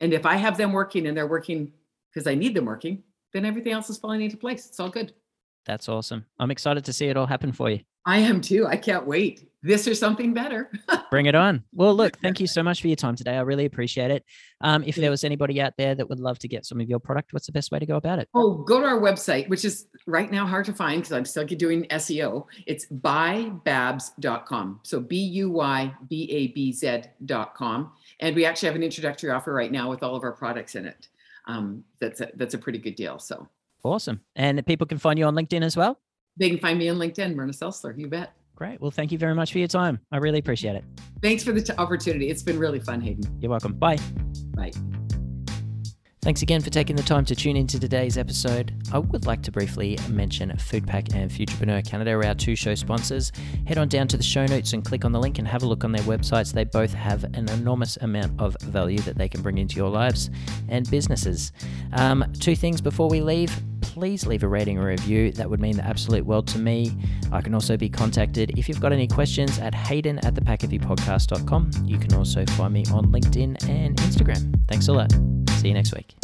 Speaker 2: and if i have them working and they're working because i need them working then everything else is falling into place it's all good
Speaker 1: that's awesome i'm excited to see it all happen for you
Speaker 2: I am too. I can't wait. This or something better. [laughs]
Speaker 1: Bring it on. Well, look, thank you [laughs] so much for your time today. I really appreciate it. Um, if there was anybody out there that would love to get some of your product, what's the best way to go about it?
Speaker 2: Oh, go to our website, which is right now hard to find because I'm still doing SEO. It's buybabz.com. So B U Y B A B Z.com. And we actually have an introductory offer right now with all of our products in it. Um, that's a, that's a pretty good deal. So
Speaker 1: awesome. And people can find you on LinkedIn as well.
Speaker 2: They can find me on LinkedIn, Myrna Selzler. You bet.
Speaker 1: Great. Well, thank you very much for your time. I really appreciate it.
Speaker 2: Thanks for the t- opportunity. It's been really fun, Hayden.
Speaker 1: You're welcome. Bye.
Speaker 2: Bye.
Speaker 1: Thanks again for taking the time to tune into today's episode. I would like to briefly mention FoodPak and Futurpreneur Canada are our two show sponsors. Head on down to the show notes and click on the link and have a look on their websites. They both have an enormous amount of value that they can bring into your lives and businesses. Um, two things before we leave please leave a rating or review. That would mean the absolute world to me. I can also be contacted if you've got any questions at hayden at thepackheavypodcast.com. You can also find me on LinkedIn and Instagram. Thanks a lot. See you next week.